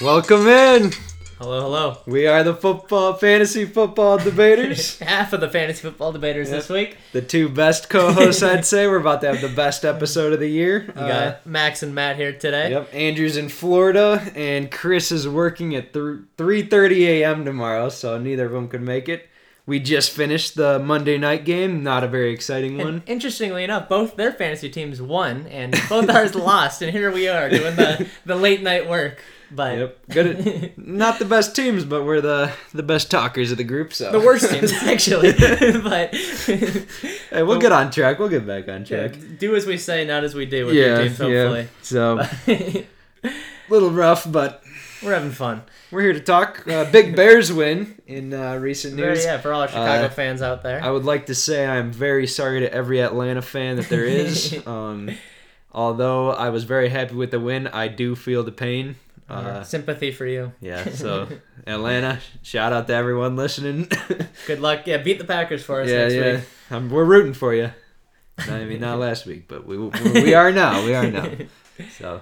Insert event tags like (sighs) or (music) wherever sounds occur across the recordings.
Welcome in. Hello, hello. We are the football fantasy football debaters. (laughs) Half of the fantasy football debaters this week. the two best co-hosts, I'd (laughs) say. We're about to have the best episode of the year. We got uh, Max and Matt here today. Yep, Andrew's in Florida, and Chris is working at three thirty a.m. tomorrow, so neither of them could make it. We just finished the Monday night game. Not a very exciting one. Interestingly enough, both their fantasy teams won, and both ours (laughs) lost. And here we are doing the, the late night work. But Yep, good. At, (laughs) not the best teams, but we're the the best talkers of the group. So the worst teams (laughs) actually. (laughs) but hey, we'll get on track. We'll get back on track. do as we say, not as we do with yeah, teams. Hopefully, yeah. So little rough, but we're having fun. We're here to talk. Uh, Big Bears win in uh, recent news. Yeah, for all our Chicago Uh, fans out there. I would like to say I'm very sorry to every Atlanta fan that there is. um, although I was very happy with the win, I do feel the pain. Uh, Sympathy for you. yeah, (laughs) so Atlanta, shout out to everyone listening. (laughs) Good luck. Yeah, beat the Packers for us yeah, next yeah, we're rooting for you. I mean, not (laughs) last week, but we we are now. We are now. So,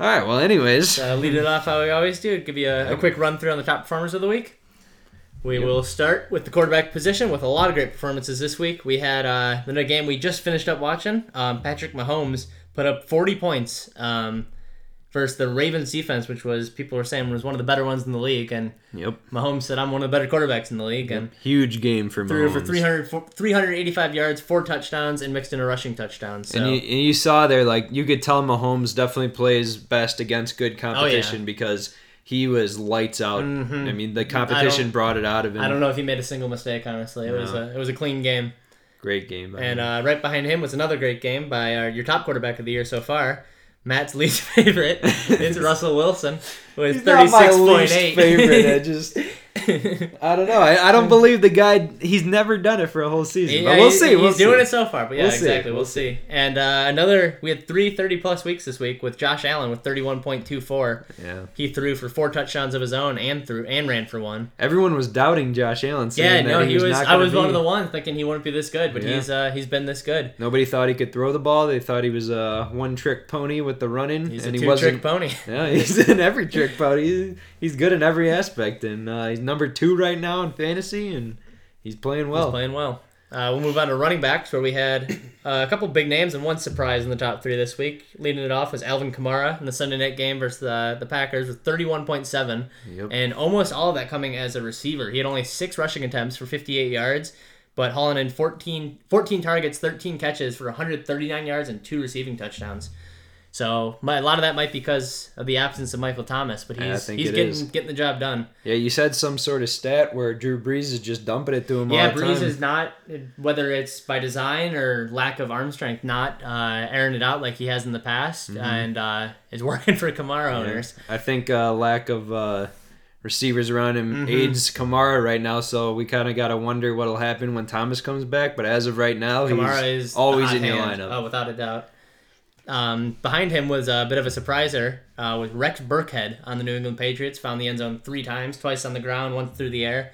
all right. Well, anyways, uh, lead it off how we always do. Give you a, a quick run through on the top performers of the week. We Yep. will start with the quarterback position with a lot of great performances this week. We had uh, a game we just finished up watching. Um, Patrick Mahomes put up 40 points um, versus the Ravens defense, which was people were saying was one of the better ones in the league. And yep, Mahomes said, "I'm one of the better quarterbacks in the league." And huge game for threw for 300, 385 yards, four touchdowns, and mixed in a rushing touchdown. So And you, and you saw there, like you could tell Mahomes definitely plays best against good competition because he was lights out. Mhm. I mean, the competition brought it out of him. I don't know if he made a single mistake. Honestly, it was a it was a clean game. Great game. And uh, right behind him was another great game by our, your top quarterback of the year so far, Matt's least (laughs) favorite. it's (laughs) Russell Wilson with thirty six point eight. favorite. I (laughs) just, I don't know. I, I don't believe the guy. He's never done it for a whole season. but we'll see. He's We'll doing see. it so far, but yeah, We'll see. exactly. We'll, We'll see. And uh, another, we had three 30 plus weeks this week with Josh Allen with thirty one point two four. Yeah. He threw for four touchdowns of his own and threw and ran for one. Everyone was doubting Josh Allen. Yeah, no, that he was. not I was one of the ones thinking he wouldn't be this good, but Yeah. he's uh, he's been this good. Nobody thought he could throw the ball. They thought he was a one-trick pony with the running, He's and a he two wasn't. trick pony. (laughs) Yeah, he's in every trick pony. He's, he's good in every aspect, and uh, he's number two right now in fantasy, and he's playing well. He's playing well. Uh, we'll move on to running backs, where we had uh, a couple big names and one surprise in the top three this week. Leading it off was Alvin Kamara in the Sunday night game versus the, the Packers with 31.7, Yep. and almost all of that coming as a receiver. He had only six rushing attempts for 58 yards, but hauling in 14, 14 targets, 13 catches for 139 yards and two receiving touchdowns. So my, a lot of that might be because of the absence of Michael Thomas, but he's he's getting is. getting the job done. Yeah, you said some sort of stat where Drew Brees is just dumping it to him Yeah, all the Brees time. is not whether it's by design or lack of arm strength, not uh, airing it out like he has in the past, and uh, is (laughs) working for Kamara owners. I think uh, lack of uh, receivers around him Mhm. aids Kamara right now, so we kind of got to wonder what'll happen when Thomas comes back. But as of right now, Kamara he's is always in your lineup. Oh, without a doubt. Um, behind him was a bit of a surpriser uh, with Rex Burkhead on the New England Patriots. Found the end zone three times, twice on the ground, once through the air.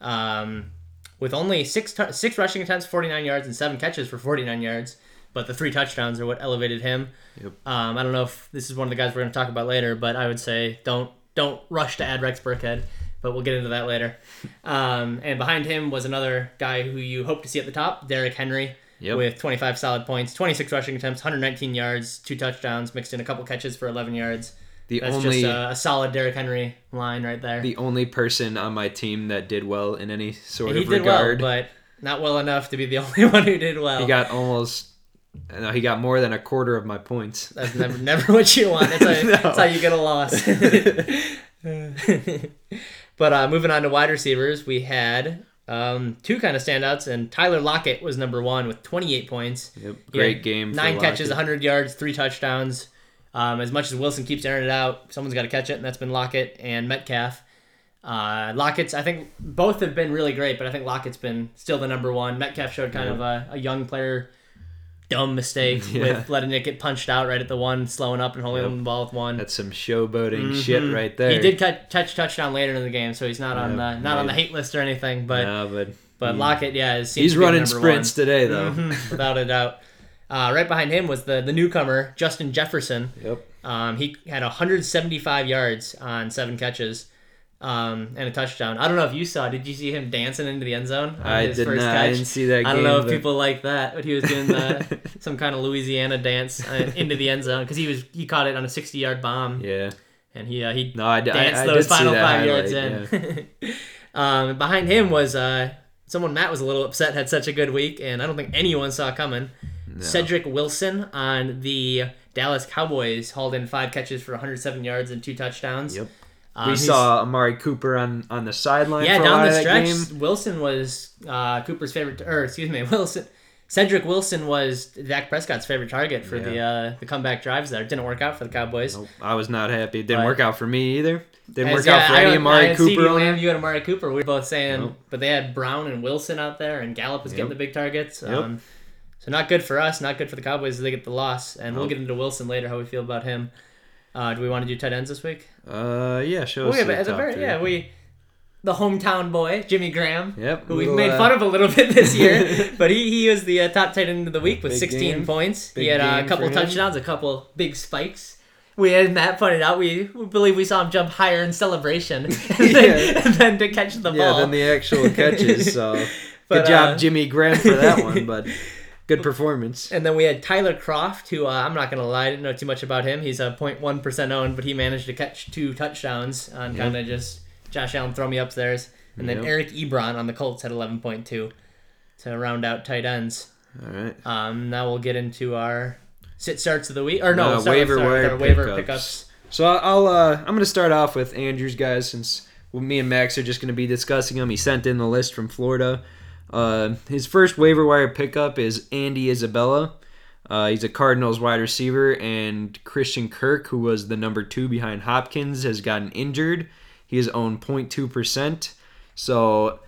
Um, with only six tou- six rushing attempts, 49 yards, and seven catches for 49 yards. But the three touchdowns are what elevated him. Yep. Um, I don't know if this is one of the guys we're going to talk about later, but I would say don't don't rush to add Rex Burkhead. But we'll get into that later. (laughs) Um, and behind him was another guy who you hope to see at the top, Derrick Henry Yep. with 25 solid points, 26 rushing attempts, 119 yards, two touchdowns, mixed in a couple catches for 11 yards. the That's only just a, a solid Derrick Henry line right there. the only person on my team that did well in any sort he of regard. well, but not well enough to be the (laughs) only one who did well. he got almost. No, he got more than a quarter of my points. That's never, never what you want. That's how, No. (laughs) that's how you get a loss. (laughs) but uh, moving on to wide receivers, we had um, two kind of standouts, and Tyler Lockett was number one with 28 points. Yep, great game. Nine catches, Lockett. 100 yards, three touchdowns. Um, as much as Wilson keeps airing it out, someone's got to catch it, and that's been Lockett and Metcalf. Uh, Lockett's, I think both have been really great, but I think Lockett's been still the number one. Metcalf showed kind Yeah. of a, a young player dumb mistake (laughs) Yeah. with letting it get punched out right at the one, slowing up and holding Yep. the ball with one. That's some showboating Mhm. shit right there. He did cut, touch touchdown later in the game, so he's not on the not on the hate list or anything. But No, but but he- Lockett, yeah, seems he's running sprints one. today though. Mhm, (laughs) without a doubt. Uh, right behind him was the the newcomer Justin Jefferson. Yep. Um, he had 175 yards on seven catches. Um, and a touchdown. I don't know if you saw. Did you see him dancing into the end zone? on I his did first not. I didn't see that. I don't know if but- people like that, but he was doing the, (laughs) some kind of Louisiana dance uh, into the end zone because he was he caught it on a 60 yard bomb Yeah. and he uh, he No, I, I, danced I those did final five yards in. yeah. (laughs) um, behind him was uh, someone Matt was a little upset had such a good week, and I don't think anyone saw coming. Cedric Wilson on the Dallas Cowboys hauled in five catches for 107 yards and two touchdowns. Yep. Um, we saw Amari Cooper on, on the sideline yeah down the stretch. Wilson was uh, Cooper's favorite, or excuse me, (laughs) Wilson. Cedric Wilson was Dak Prescott's favorite target for the uh, the comeback drives. There didn't work out for the Cowboys. Nope, I was not happy. It didn't But- work out for me either. Didn't work yeah, out for I any I Amari had Cooper Lamb, you had Amari Cooper. We were both saying, Nope. but they had Brown and Wilson out there, and Gallup was getting the big targets. Yep. Um, so not good for us, not good for the Cowboys. They get the loss, and we'll get into Wilson later. How we feel about him? Uh, do we want to do tight ends this week? Uh, yeah, show us we have the at the very yeah we the hometown boy Jimmy Graham. Yep. Who we've made uh, fun of a little bit this year, (laughs) but he, he was the uh, top tight end of the week with 16 game. points. Big he had uh, a couple touchdowns, a couple big spikes. We had Matt pointed out we, we believe we saw him jump higher in celebration (laughs) (laughs) and, then, Yeah. and then to catch the ball. Yeah, than the actual catches. So But, good job, uh, Jimmy Graham, for that one. But good performance. And then we had Tyler Kroft, who uh, I'm not gonna lie, I didn't know too much about him. He's a 0.1 percent owned, but he managed to catch two touchdowns on kind of just Josh Allen throw me upstairs. And then Yep. Eric Ebron on the Colts had 11.2 to round out tight ends. All right. Um, now we'll get into our sit starts of the week, or no, Uh, start waiver wire our waiver pickups. pickups. So I'll uh, I'm gonna start off with Andrews guys since me and Max are just gonna be discussing him. He sent in the list from Florida. Uh, his first waiver wire pickup is Andy Isabella. Uh, he's a Cardinals wide receiver, and Christian Kirk, who was the number two behind Hopkins, has gotten injured. He is owned 0.2 percent, so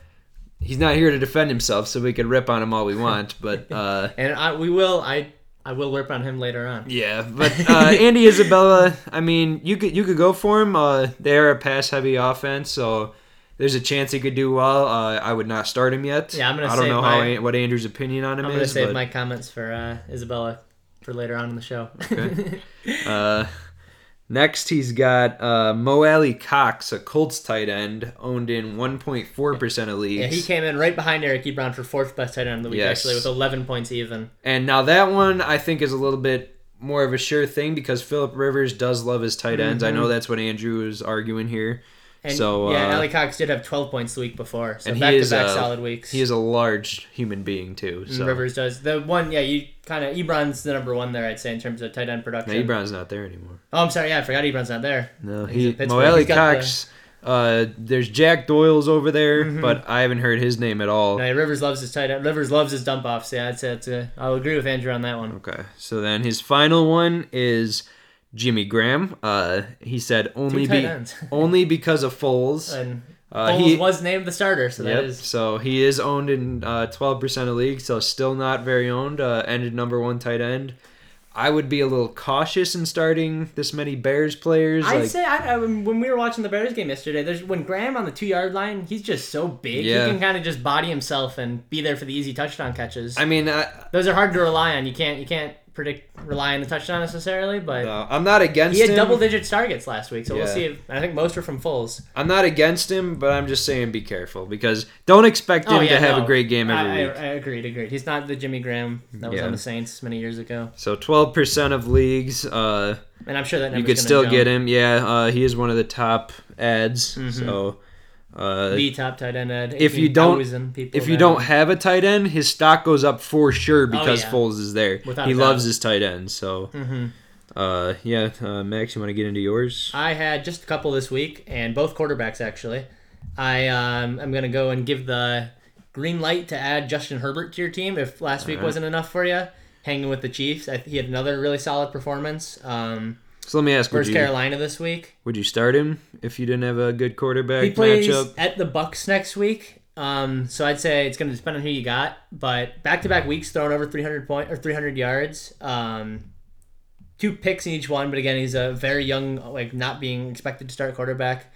he's not here to defend himself. So we can rip on him all we want, (laughs) but. Uh, And I, we will, I, I will rip on him later on. Yeah, but (laughs) uh, Andy Isabella, I mean, you could you could go for him. Uh, they're a pass heavy offense, so there's a chance he could do well. Uh, I would not start him yet. Yeah, I'm gonna I don't know how my- An- what Andrew's opinion on him I'm gonna save but my comments for uh, Isabella for later on in the show. (laughs) uh, next he's got uh, Mo Alie-Cox, a Colts tight end, owned in 1.4 percent of leagues. yeah, he came in right behind Eric Ebron for fourth best tight end of the week, Yes. actually, with 11 points even. And now that one I think is a little bit more of a sure thing because Philip Rivers does love his tight ends. I know that's what Andrew is arguing here. And So, yeah, uh, Ali Cox did have 12 points the week before, so back to back solid weeks. He is a large human being too. So Rivers does the one. Yeah, you kind of Ebron's the number one there, I'd say, in terms of tight end production. Ebron's not there anymore. Oh, I'm sorry. Yeah, I forgot Ebron's not there. No, he Pittsburgh. Moelle He's the- Cox. Uh, there's Jack Doyle's over there, Mm-hmm. but I haven't heard his name at all. No, Rivers loves his tight end. Rivers loves his dump offs. Yeah, I'd say it's a, I'll agree with Andrew on that one. Okay, so then his final one is Jimmy Graham. Uh, he said only be (laughs) only because of Foles. And Uh, Foles he- was named the starter, so Yep. that is So he is owned in uh, twelve percent of leagues, so still not very owned. Uh, ended number one tight end. I would be a little cautious in starting this many Bears players. I'd like, say I, I, when we were watching the Bears game yesterday, there's when Graham on the two yard line, he's just so big. Yeah. He can kind of just body himself and be there for the easy touchdown catches. I mean, I, Those are hard to rely on. You can't you can't predict rely on the touchdown necessarily, but no, I'm not against he had him. double digit targets last week, so we'll see. If, I think most were from Foles. I'm not against him, but I'm just saying be careful because don't expect him to have Oh, no. a great game every I, week. I, I agreed, agreed. He's not the Jimmy Graham that was Yeah. on the Saints many years ago, So 12% of leagues, uh, and I'm sure that you could still jump. get him. Yeah, uh, he is one of the top ads. Mhm. So uh, The top tight end. Ed, if you don't- if you don't have a tight end, his stock goes up for sure because Oh, yeah. Foles is there. Without he loves his tight end. So Mhm. uh, yeah, uh, Max, you want to get into yours? I had just a couple this week, and both quarterbacks actually. I um, I'm gonna go and give the green light to add Justin Herbert to your team if last week Alright. wasn't enough for you. Hanging with the Chiefs, I, he had another really solid performance. Um, So let me ask, versus you, Carolina this week. would you start him if you didn't have a good quarterback He plays matchup? at the Bucs next week. Um, so I'd say it's going to depend on who you got, but back-to-back weeks thrown over 300 point or 300 yards. Um, two picks in each one, but again, he's a very young, like not being expected to start quarterback.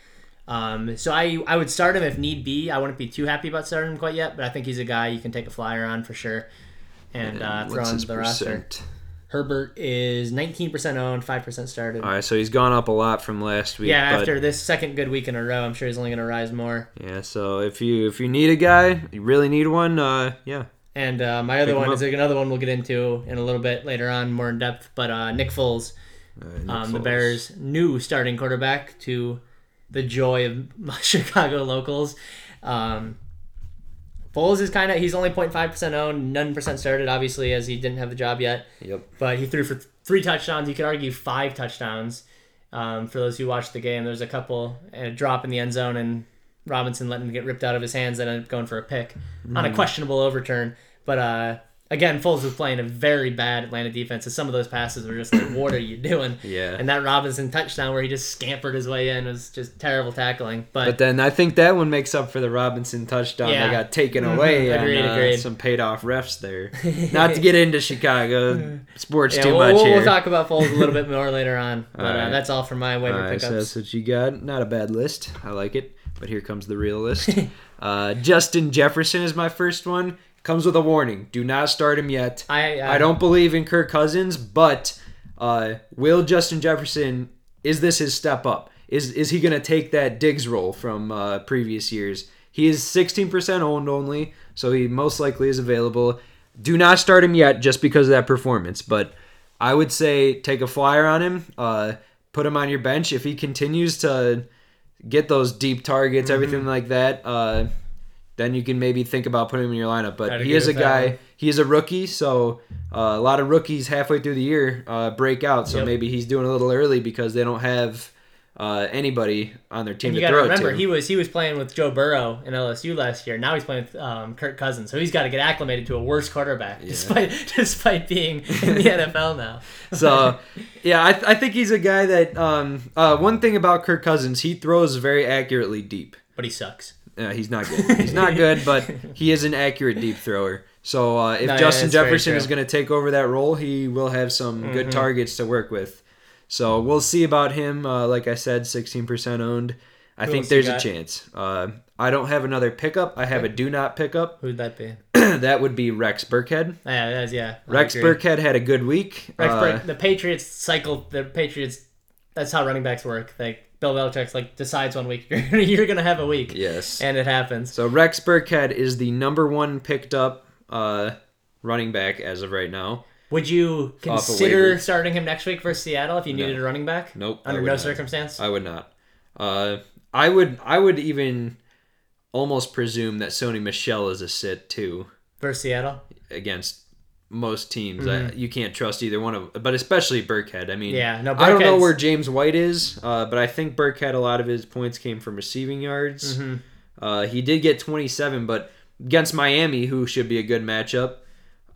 Um, so I I would start him if need be. I wouldn't be too happy about starting him quite yet, but I think he's a guy you can take a flyer on for sure. and uh, throw on the roster. Herbert is 19% owned, 5% started. All right, so he's gone up a lot from last week. yeah, but- after this second good week in a row, I'm sure he's only going to rise more. Yeah, so if you if you need a guy, you really need one, uh, yeah. And uh, my other Pick one is another one we'll get into in a little bit later on, more in depth. But uh, Nick Foles, Nick um, the Bears' new starting quarterback, to the joy of (laughs) Chicago locals. Um, Foles is kind of he's only 0.5% owned, none percent started, obviously, as he didn't have the job yet. Yep. But he threw for three touchdowns. You could argue five touchdowns. Um, for those who watched the game, there's a couple and a drop in the end zone, and Robinson letting him get ripped out of his hands, and ended up going for a pick on Mm. a questionable overturn. But uh, again, Foles was playing a very bad Atlanta defense, and some of those passes were just like, (clears throat) "What are you doing?" Yeah. And that Robinson touchdown where he just scampered his way in was just terrible tackling. But, But then I think that one makes up for the Robinson touchdown Yeah. that got taken Mhm. away. Agreed, and, uh, agreed. Some paid off refs there. (laughs) Not to get into Chicago sports yeah, too we'll, much we'll, here. we'll talk about Foles a little bit (laughs) more later on. But uh, that's all for my waiver All right, so pickups. that's what you got. Not a bad list. I like it. But here comes the real list. (laughs) uh, Justin Jefferson is my first one. Comes with a warning: do not start him yet. I, I, I don't believe in Kirk Cousins, but uh, will Justin Jefferson? Is this his step up? Is is he going to take that Diggs role from uh, previous years? He is 16% owned only, so he most likely is available. Do not start him yet, just because of that performance. But I would say take a flyer on him. Uh, put him on your bench if he continues to get those deep targets, everything Mm-hmm. like that. Uh, then you can maybe think about putting him in your lineup. But he is a guy. one. He is a rookie, so uh, a lot of rookies halfway through the year uh, break out. So Yep. maybe he's doing a little early because they don't have uh, anybody on their team And you to got to throw remember, he was he was playing with Joe Burrow in LSU last year. Now he's playing with um, Kirk Cousins, so he's got to get acclimated to a worse quarterback, despite (laughs) despite being in the (laughs) NFL now. so (laughs) yeah, I, I think he's a guy that. Um, uh, one thing about Kirk Cousins, he throws very accurately deep. but he sucks. Uh, he's not good. He's not (laughs) good, but he is an accurate deep thrower. So uh, if No, Justin very Jefferson is going to take over that role, he will have some good targets to work with. So we'll see about him. Uh, like I said, 16% owned. I Who think there's a chance. Uh, I don't have another pickup. I have a do not pickup. Who'd that be? (clears throat) that would be Rex Burkhead. Yeah, yeah. I Rex agree. Burkhead had a good week. Rex Uh, Burke, the Patriots cycle. The Patriots. That's how running backs work. Like Bill Belichick's like decides one week (laughs) you're, gonna have a week, yes. and it happens. So Rex Burkhead is the number one picked up uh, running back as of right now. Would you consider starting him next week versus Seattle if you needed a running back? Nope. Under no not. circumstance. I would not. Uh, I would. I would even almost presume that Sony Michel is a sit too versus Seattle. against most teams. I, you can't trust either one of, but especially Burkhead. I mean, Mm-hmm. Yeah, no, I don't know where James White is, uh, but I think Burkhead a lot of his points came from receiving yards. Mm-hmm. Uh, he did get 27, but against Miami, who should be a good matchup,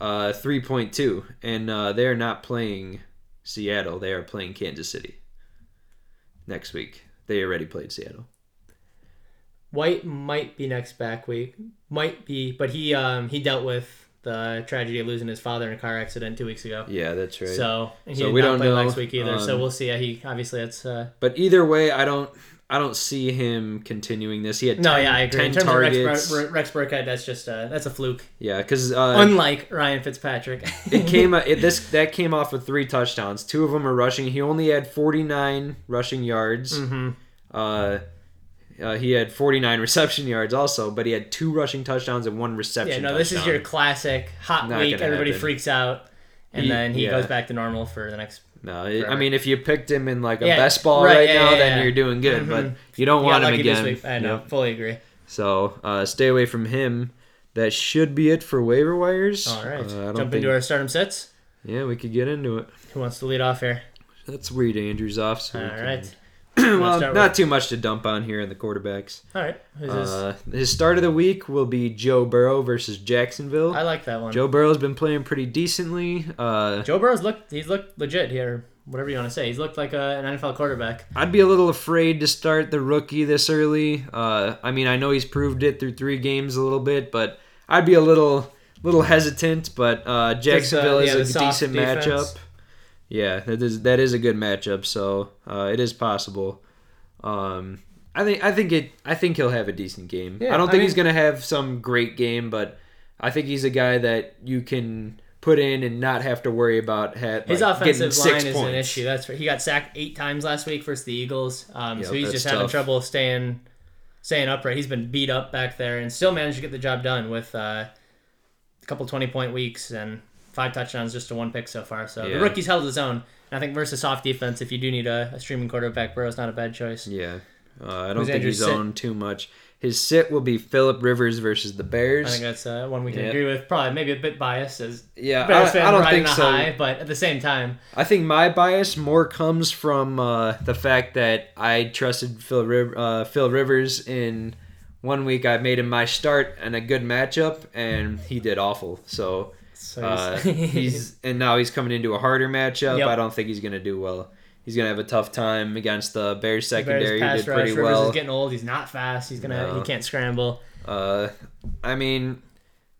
uh, 3.2, and uh, they're not playing Seattle. They are playing Kansas City next week. They already played Seattle. White might be next back week. Might be, but he um he dealt with the tragedy of losing his father in a car accident two weeks ago. Yeah, that's right. So So we don't play know, next week either. so um, we'll see. He obviously that's uh, but either way, I don't. I don't see him continuing this. He had 10, no, yeah, I agree. 10 In terms targets. of Rex, Bur- Rex Burkhead, that's just uh, that's a fluke. yeah, because uh, Unlike Ryan Fitzpatrick, (laughs) it came it, this that came off with three touchdowns. Two of them are rushing. He only had 49 rushing yards. hmm Uh, uh, he had 49 (laughs) reception yards also, but he had two rushing touchdowns and one reception. Yeah, no, this is your classic hot Not week. Everybody happen. freaks out, and He- then he yeah. goes back to normal for the next. No, it- I mean, if you picked him in like a Yeah, best ball right, right, yeah, now, then you're doing good. Mhm. But you don't want him again. I know, Yep. fully agree. So uh, stay away from him. That should be it for waiver wires. All right, Uh, jump think, into our stardom sets. Yeah, we could get into it. Who wants to lead off here? Let's read Andrews off. So All we can- right, (clears throat) well, not too much to dump on here in the quarterbacks. all right. Uh, his start of the week will be Joe Burrow versus Jacksonville. I like that one. Joe Burrow's been playing pretty decently. Uh, Joe Burrow's looked. He's looked legit here. Whatever you want to say, he's looked like a, an NFL quarterback. I'd be a little afraid to start the rookie this early. Uh, I mean, I know he's proved it through three games a little bit, but I'd be a little little hesitant. But uh, Jacksonville yeah, the is a decent defense. matchup. Yeah, that is that is a good matchup. So uh, it is possible. Um, I think I think it. I think he'll have a decent game. Yeah, I don't I think he's gonna have some great game, but I think he's a guy that you can put in and not have to worry about had, His like, offensive line is points. an issue. That's right. he got sacked eight times last week versus the Eagles. Um, so he's just having trouble staying staying upright. He's been beat up back there and still managed to get the job done with uh, a couple twenty point weeks and five touchdowns just to one pick so far. So Yeah. the rookie's held his own. And I think versus soft defense, if you do need a, a streaming quarterback, Burrow's not a bad choice. Yeah, uh, I don't Who's think Andrew's he's sit? owned too much. His sit will be Philip Rivers versus the Bears. I think that's uh, one we can Yeah. agree with. Probably maybe a bit biased as yeah, Bears I, fan I don't think a so. high, but at the same time, I think my bias more comes from uh, the fact that I trusted Phil Riv- uh, Phil Rivers in one week. I made him my start and a good matchup, and he did awful. So so uh, (laughs) he's and now he's coming into a harder matchup. Yep. I don't think he's gonna do well. He's gonna have a tough time against the Bears Bears secondary. who pass did rush. pretty Rivers well. is getting old. He's not fast. He's gonna No. he can't scramble. Uh, I mean,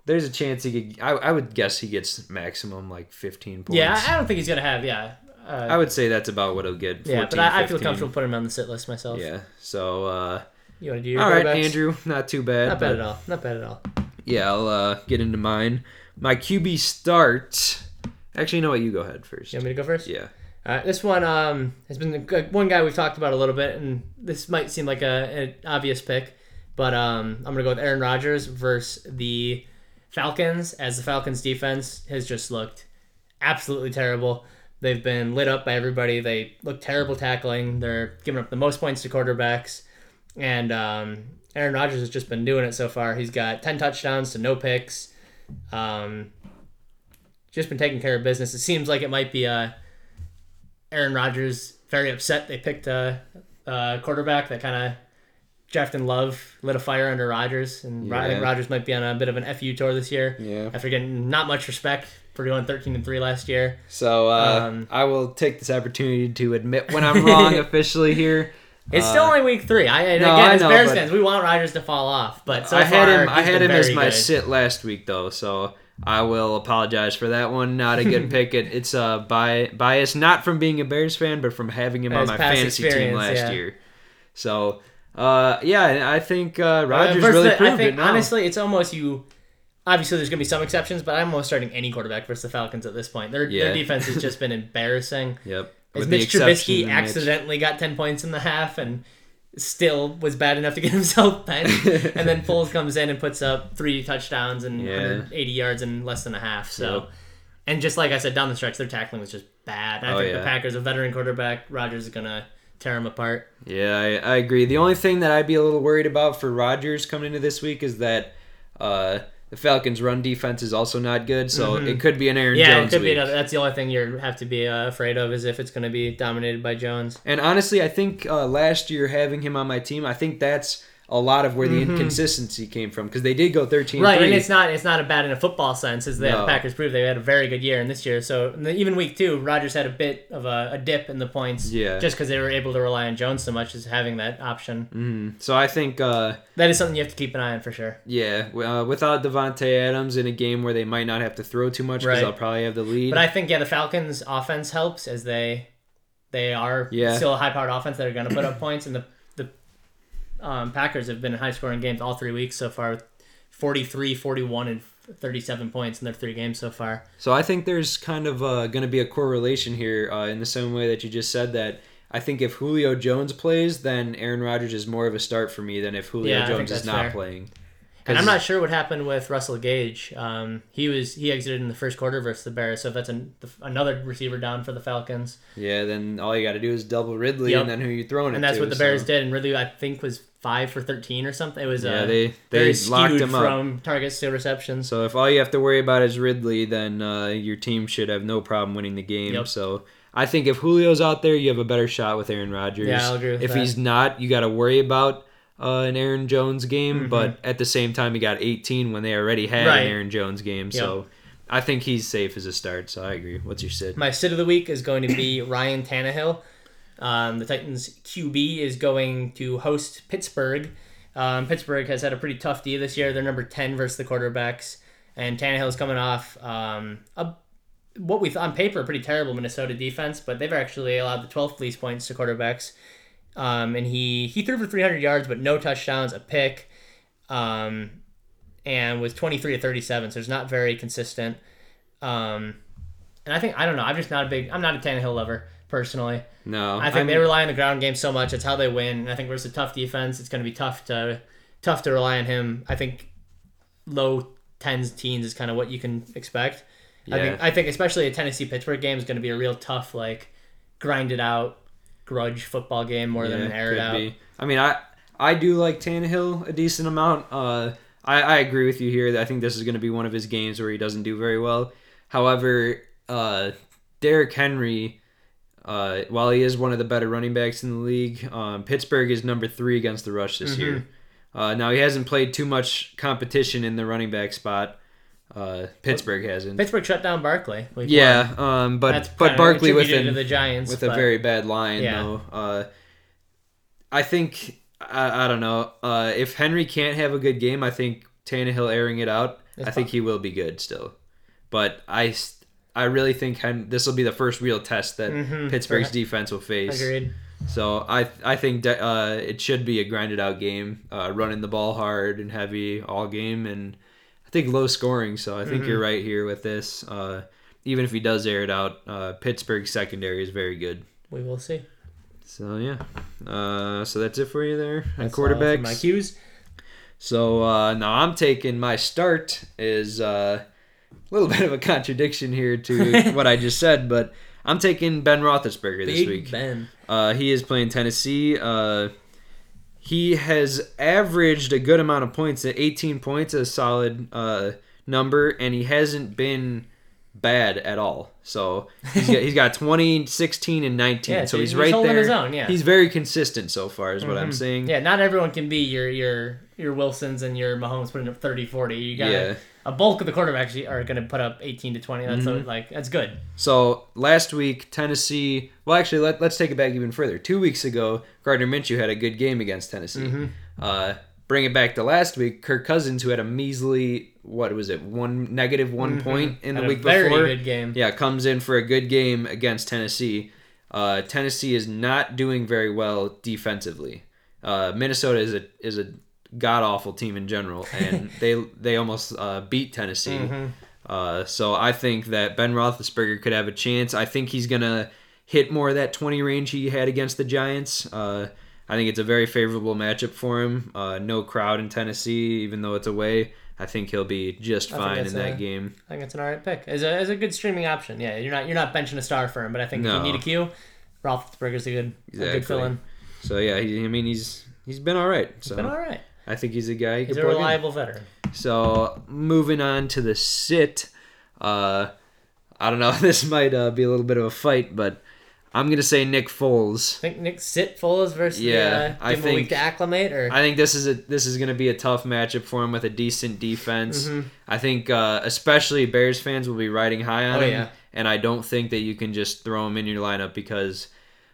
there's a chance he could. I, I would guess he gets maximum like 15 points. Yeah, I I don't think he's gonna have. Yeah, uh, I would say that's about what he'll get. 14, yeah, but I, I feel comfortable putting him on the sit list myself. Yeah. So, uh, You want to do your all right. Andrew, not too bad. Not bad at all. Not bad at all. Yeah, I'll uh, get into mine. My QB start. Actually, you know what? You go ahead first. You want me to go first? Yeah. All right, this one um, has been the- one guy we've talked about a little bit, and this might seem like a, an obvious pick, but um, I'm gonna go with Aaron Rodgers versus the Falcons, as the Falcons defense has just looked absolutely terrible. They've been lit up by everybody. They look terrible tackling. They're giving up the most points to quarterbacks, and um, Aaron Rodgers has just been doing it so far. He's got ten touchdowns to no picks. Um, just been taking care of business. It seems like it might be a Aaron Rodgers very upset they picked a, a quarterback that kind of Jefferson Love lit a fire under Rodgers, and I think Rodgers might be on a bit of an fu tour this year Yeah. after getting not much respect for going thirteen and three last year. So uh, Um, I will take this opportunity to admit when (laughs) I'm wrong officially here. It's Uh, still only week three. I and no, again, I as know, Bears fans, we want Rodgers to fall off, but so I had far him. I had him as my good. sit last week though, so I will apologize for that one. Not a good (laughs) pick. It, it's a bi- bias, not from being a Bears fan, but from having him on my fantasy team last yeah. year. So, uh, yeah, I think uh, Uh, Rodgers really the- proved think it. Now. honestly, it's almost you. Obviously, there's gonna be some exceptions, but I'm almost starting any quarterback versus the Falcons at this point. Their Yeah. their defense has just been (laughs) embarrassing. Yep. As Mitch Trubisky of Mitch. accidentally got 10 points in the half and still was bad enough to get (laughs) himself benched. and then Foles comes in and puts up three touchdowns and Yeah. 180 yards in less than a half. So, Yep. and just like I said, down the stretch, their tackling was just bad. I Oh, think yeah. the Packers, a veteran quarterback, Rodgers is going to tear him apart. Yeah, I, I agree. The only thing that I'd be a little worried about for Rodgers coming into this week is that uh, the Falcons' run defense is also not good, so it could be an Aaron Mm-hmm. Yeah, Jones it could be week. another. That's the only thing you have to be uh, afraid of is if it's going to be dominated by Jones. And honestly, I think uh, last year having him on my team, I think that's a lot of where the inconsistency came from because they did go 13 Mm-hmm. Right, 3. and it's not it's not a bad in a football sense, as the No. Packers proved. They had a very good year in this year. So even week two, Rodgers had a bit of a, a dip in the points, Yeah. just because they were able to rely on Jones so much as having that option. Mhm. So I think, uh, That is something you have to keep an eye on for sure. yeah, uh, without Davante Adams in a game where they might not have to throw too much because Right. they'll probably have the lead. But I think yeah, the Falcons' offense helps as they they are Yeah. still a high powered offense that are going to put up points, and the um, Packers have been in high scoring games all three weeks so far, with 43, 41, and 37 points in their three games so far. So I think there's kind of uh, going to be a correlation here uh, in the same way that you just said that. I think if Julio Jones plays, then Aaron Rodgers is more of a start for me than if Julio Yeah, Jones is not fair. playing. And I'm not sure what happened with Russell Gage. Um, he was he exited in the first quarter versus the Bears, so if that's an, another receiver down for the Falcons, Yeah, then all you got to do is double Ridley, Yep. and then who you throwing it and that's to, what the so- Bears did. And Ridley, I think, was five for thirteen or something. It was Yeah, uh, they they locked him up. from targets to receptions. So if all you have to worry about is Ridley, then uh, your team should have no problem winning the game. Yep. So I think if Julio's out there, you have a better shot with Aaron Rodgers. Yeah, I'll agree with if that. he's not, you got to worry about uh, an Aaron Jones game. Mhm. But at the same time, he got 18 when they already had Right. an Aaron Jones game. So I think he's safe as a start. So I agree. What's your sit? My sit of the week is going to be (coughs) Ryan Tannehill. Um, the Titans QB is going to host Pittsburgh. Um, Pittsburgh has had a pretty tough D this year. They're number ten versus the quarterbacks, and Tannehill is coming off um, a what we on paper a pretty terrible Minnesota defense, but they've actually allowed the 12th least points to quarterbacks. Um, and he he threw for 300 yards, but no touchdowns, a pick, um, and was 23 to 37. So it's not very consistent. Um, and I think I don't know. I'm just not a big. I'm not a Tannehill lover personally. No, I think I'm- they rely on the ground game so much. It's how they win. And I think versus a tough defense, it's going to be tough to tough to rely on him. I think low tens teens is kind of what you can expect. I Yeah. think I think especially a Tennessee Pittsburgh game is going to be a real tough like grinded out grudge football game more than an aired out. be. I mean, I I do like Tannehill a decent amount. Uh, I I agree with you here. I think this is going to be one of his games where he doesn't do very well. However, uh, Derrick Henry, uh, while he is one of the better running backs in the league, um, Pittsburgh is number three against the rush this year. Mm-hmm. Uh, now he hasn't played too much competition in the running back spot. Uh, Pittsburgh hasn't. Pittsburgh shut down Barkley. Yeah, um, but That's but Barkley with an, the Giants with a very bad line Yeah. though. Uh, I think I, I don't know uh, if Henry can't have a good game. I think Tannehill airing it out. I think he will be good still, but I I really think this will be the first real test that Mhm, Pittsburgh's for- defense will face. agreed. So I I think that, uh, it should be a grinded out game, uh, running the ball hard and heavy all game, and I think low scoring. So I think Mm-hmm. you're right here with this. Uh, even if he does air it out, uh, Pittsburgh's secondary is very good. We will see. So yeah, uh, so that's it for you there on all for quarterbacks. my cues. So uh, now I'm taking my start is uh, a little (laughs) bit of a contradiction here to (laughs) what I just said, but I'm taking Ben Roethlisberger this Big week. Ben. Uh, he is playing Tennessee. Uh, he has averaged a good amount of points. At 18 points, a solid uh, number, and he hasn't been bad at all. So he's got, he's got 20, 16, and 19. (laughs) Yeah, so he's he's right holding there. his own, yeah. He's very consistent so far, is what I'm saying. Yeah, not everyone can be your your your Wilsons and your Mahomes putting up 30, 40. You got Yeah. Mm-hmm. a bulk of the quarterbacks are going to put up 18 to 20. That's so, like that's good. So last week, Tennessee. Well, actually, let, let's take it back even further. Two weeks ago, Gardner Minshew had a good game against Tennessee. Mm-hmm. Uh, bring it back to last week, Kirk Cousins, who had a measly what was it, one negative one point in the Mm-hmm. Had a week very before. good game. Yeah, comes in for a good game against Tennessee. Uh, Tennessee is not doing very well defensively. Uh, Minnesota is a is a god awful team in general, and (laughs) they they almost uh, beat Tennessee. Mm-hmm. Uh, so I think that Ben Roethlisberger could have a chance. I think he's gonna hit more of that twenty range he had against the Giants. Uh, I think it's a very favorable matchup for him. Uh, no crowd in Tennessee, even though it's away. I think he'll be just fine in that a- game. I think it's an alright pick. As a, as a good streaming option. Yeah, you're not you're not benching a star for him, but I think if No. you need a Q, Roethlisberger's a good a good fill in. So yeah, he, I mean he's he's been all right. So Been all right. I think he's a guy. He's a plug in. reliable veteran. So moving on to the sit, uh, I don't know. (laughs) This might uh, be a little bit of a fight, but I'm gonna say Nick Foles. I think Nick sit Foles versus Yeah, uh, I him a week think- to acclimate or I think this is a this is gonna be a tough matchup for him with a decent defense. Mm-hmm. I think uh, especially Bears fans will be riding high on Oh, him, yeah. and I don't think that you can just throw him in your lineup because.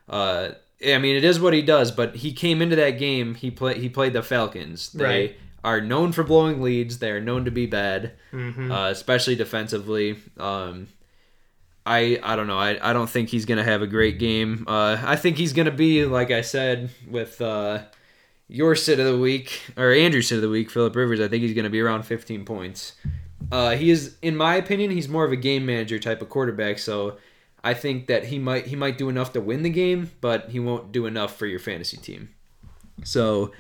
Uh, I mean, it is what he does, but he came into that game. He play he played the Falcons. They Right. are known for blowing leads. They are known to be bad. Mhm. uh, especially defensively. Um, I I don't know. I, I don't think he's gonna have a great game. Uh, I think he's gonna be like I said with uh, your sit of the week or Andrew's sit of the week, Philip Rivers. I think he's gonna be around 15 points. Uh, he is, in my opinion, he's more of a game manager type of quarterback. So I think that he might he might do enough to win the game, but he won't do enough for your fantasy team. So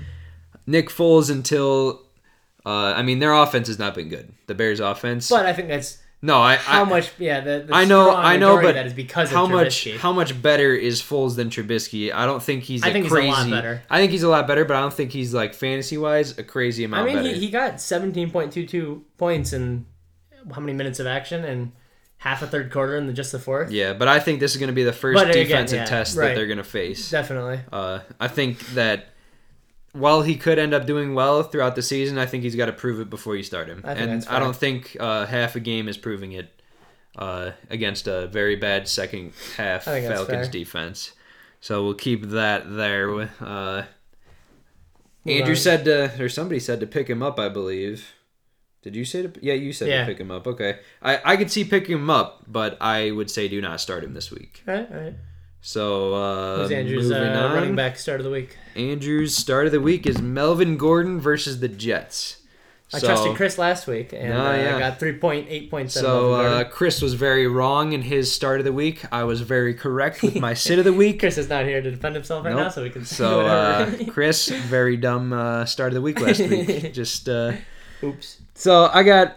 Nick Foles until. Uh, I mean, their offense has not been good. The Bears' offense. But I think that's no, I, how I much. Yeah, the, the I know, I know, but that is because how much how much better is Foles than Trubisky? I don't think he's. I a think he's a lot better. I think he's a lot better, but I don't think he's like fantasy wise a crazy amount. I mean, better. he, he got 17.22 points in how many minutes of action and half a third quarter and the, just the fourth. yeah, but I think this is going to be the first But again, defensive yeah, test right. that they're going to face. Definitely. Uh, I think that while he could end up doing well throughout the season, I think he's got to prove it before you start him. I and I don't think uh, half a game is proving it uh, against a very bad second half I think that's Falcons fair. defense. So we'll keep that there. Uh, Andrew on. said to, or somebody said to pick him up, I believe. Did you say to? Yeah, you said Yeah. to pick him up. Okay, I I could see picking him up, but I would say do not start him this week. All right, all right. So uh, Who's Andrew's moving uh, on. running back start of the week? Andrew's start of the week is Melvin Gordon versus the Jets. I So- trusted Chris last week and No, uh, yeah. I got 3.8 points. So uh, Chris was very wrong in his start of the week. I was very correct with my sit of the week. (laughs) Chris is not here to defend himself right Nope. now, so we can So uh. Chris, (laughs) very dumb uh, start of the week last week. (laughs) Just uh, Oops. So I got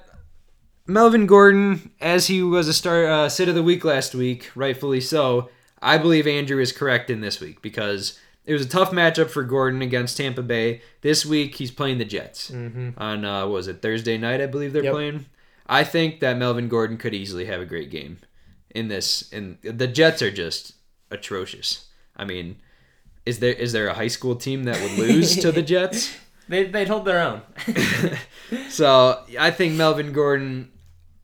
Melvin Gordon as he was a start uh, sit of the week last week, rightfully so. I believe Andrew is correct in this week because it was a tough matchup for Gordon against Tampa Bay. This week he's playing the Jets on uh, what was it Thursday night? I believe they're Yep. playing. I think that Melvin Gordon could easily have a great game in this. And the Jets are just atrocious. I mean, is there is there a high school team that would lose to the (laughs) Jets? They, they'd hold their own. (laughs) So I think Melvin Gordon.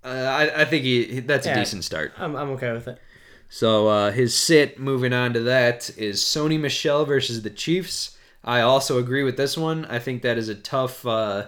Uh, I, I think he that's a Yeah. decent start. I'm, I'm okay with it. So uh, his sit, moving on to that, is Sony Michel versus the Chiefs. I also agree with this one. I think that is a tough, uh,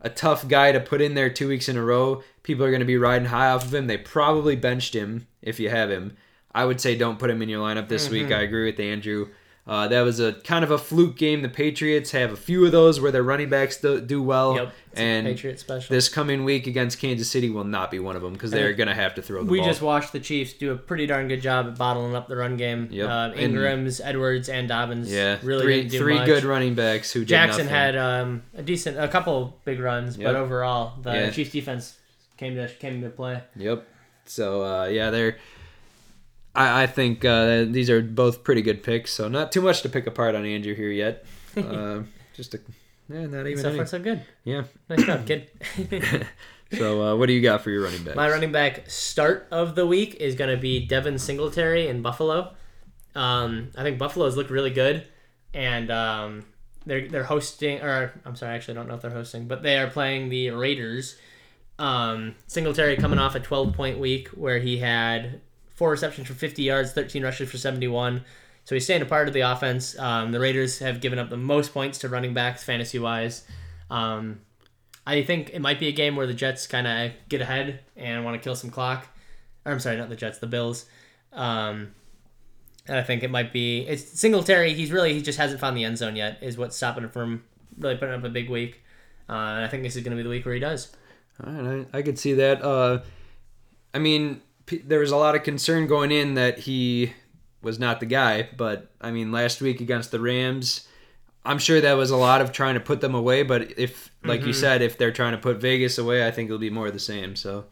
a tough guy to put in there two weeks in a row. People are going to be riding high off of him. They probably benched him if you have him. I would say don't put him in your lineup this week. I agree with Andrew. Uh, that was a kind of a fluke game. The Patriots have a few of those where their running backs do, do well, Yep. And Patriot special. this coming week against Kansas City will not be one of them because they're going to have to throw the we ball. just watched the Chiefs do a pretty darn good job at bottling up the run game. Yep. Uh, And- Ingram's, Edwards, and Dobbins. yeah, really three didn't do three much. good running backs who Jackson had um, a decent, a couple big runs, Yep. but overall, the Yeah. Chiefs defense came to came to play. Yep. So uh, yeah, they're. I, I think uh, these are both pretty good picks. So not too much to pick apart on Andrew here yet. (laughs) Uh, just a, yeah, not even So any. far, so good. Yeah. Nice job, kid. (laughs) (laughs) So uh, what do you got for your running back? My running back start of the week is going to be Devin Singletary in Buffalo. Um, I think Buffalo's look really good, and um, they're they're hosting, or I'm sorry, I actually, I don't know if they're hosting, but they are playing the Raiders. Um, Singletary coming off a 12 point week where he had four receptions for 50 yards, 13 rushes for 71. So he's staying a part of the offense. Um, the Raiders have given up the most points to running backs fantasy wise. Um, I think it might be a game where the Jets kind of get ahead and want to kill some clock. Or, I'm sorry, not the Jets, the Bills. Um, and I think it might be it's Singletary. He's really he just hasn't found the end zone yet. Is what's stopping him from really putting up a big week. Uh, and I think this is going to be the week where he does. All right, I, I could see that. Uh, I mean, there was a lot of concern going in that he was not the guy, but I mean, last week against the Rams, I'm sure that was a lot of trying to put them away. But if, like you said, if they're trying to put Vegas away, I think it'll be more of the same. So,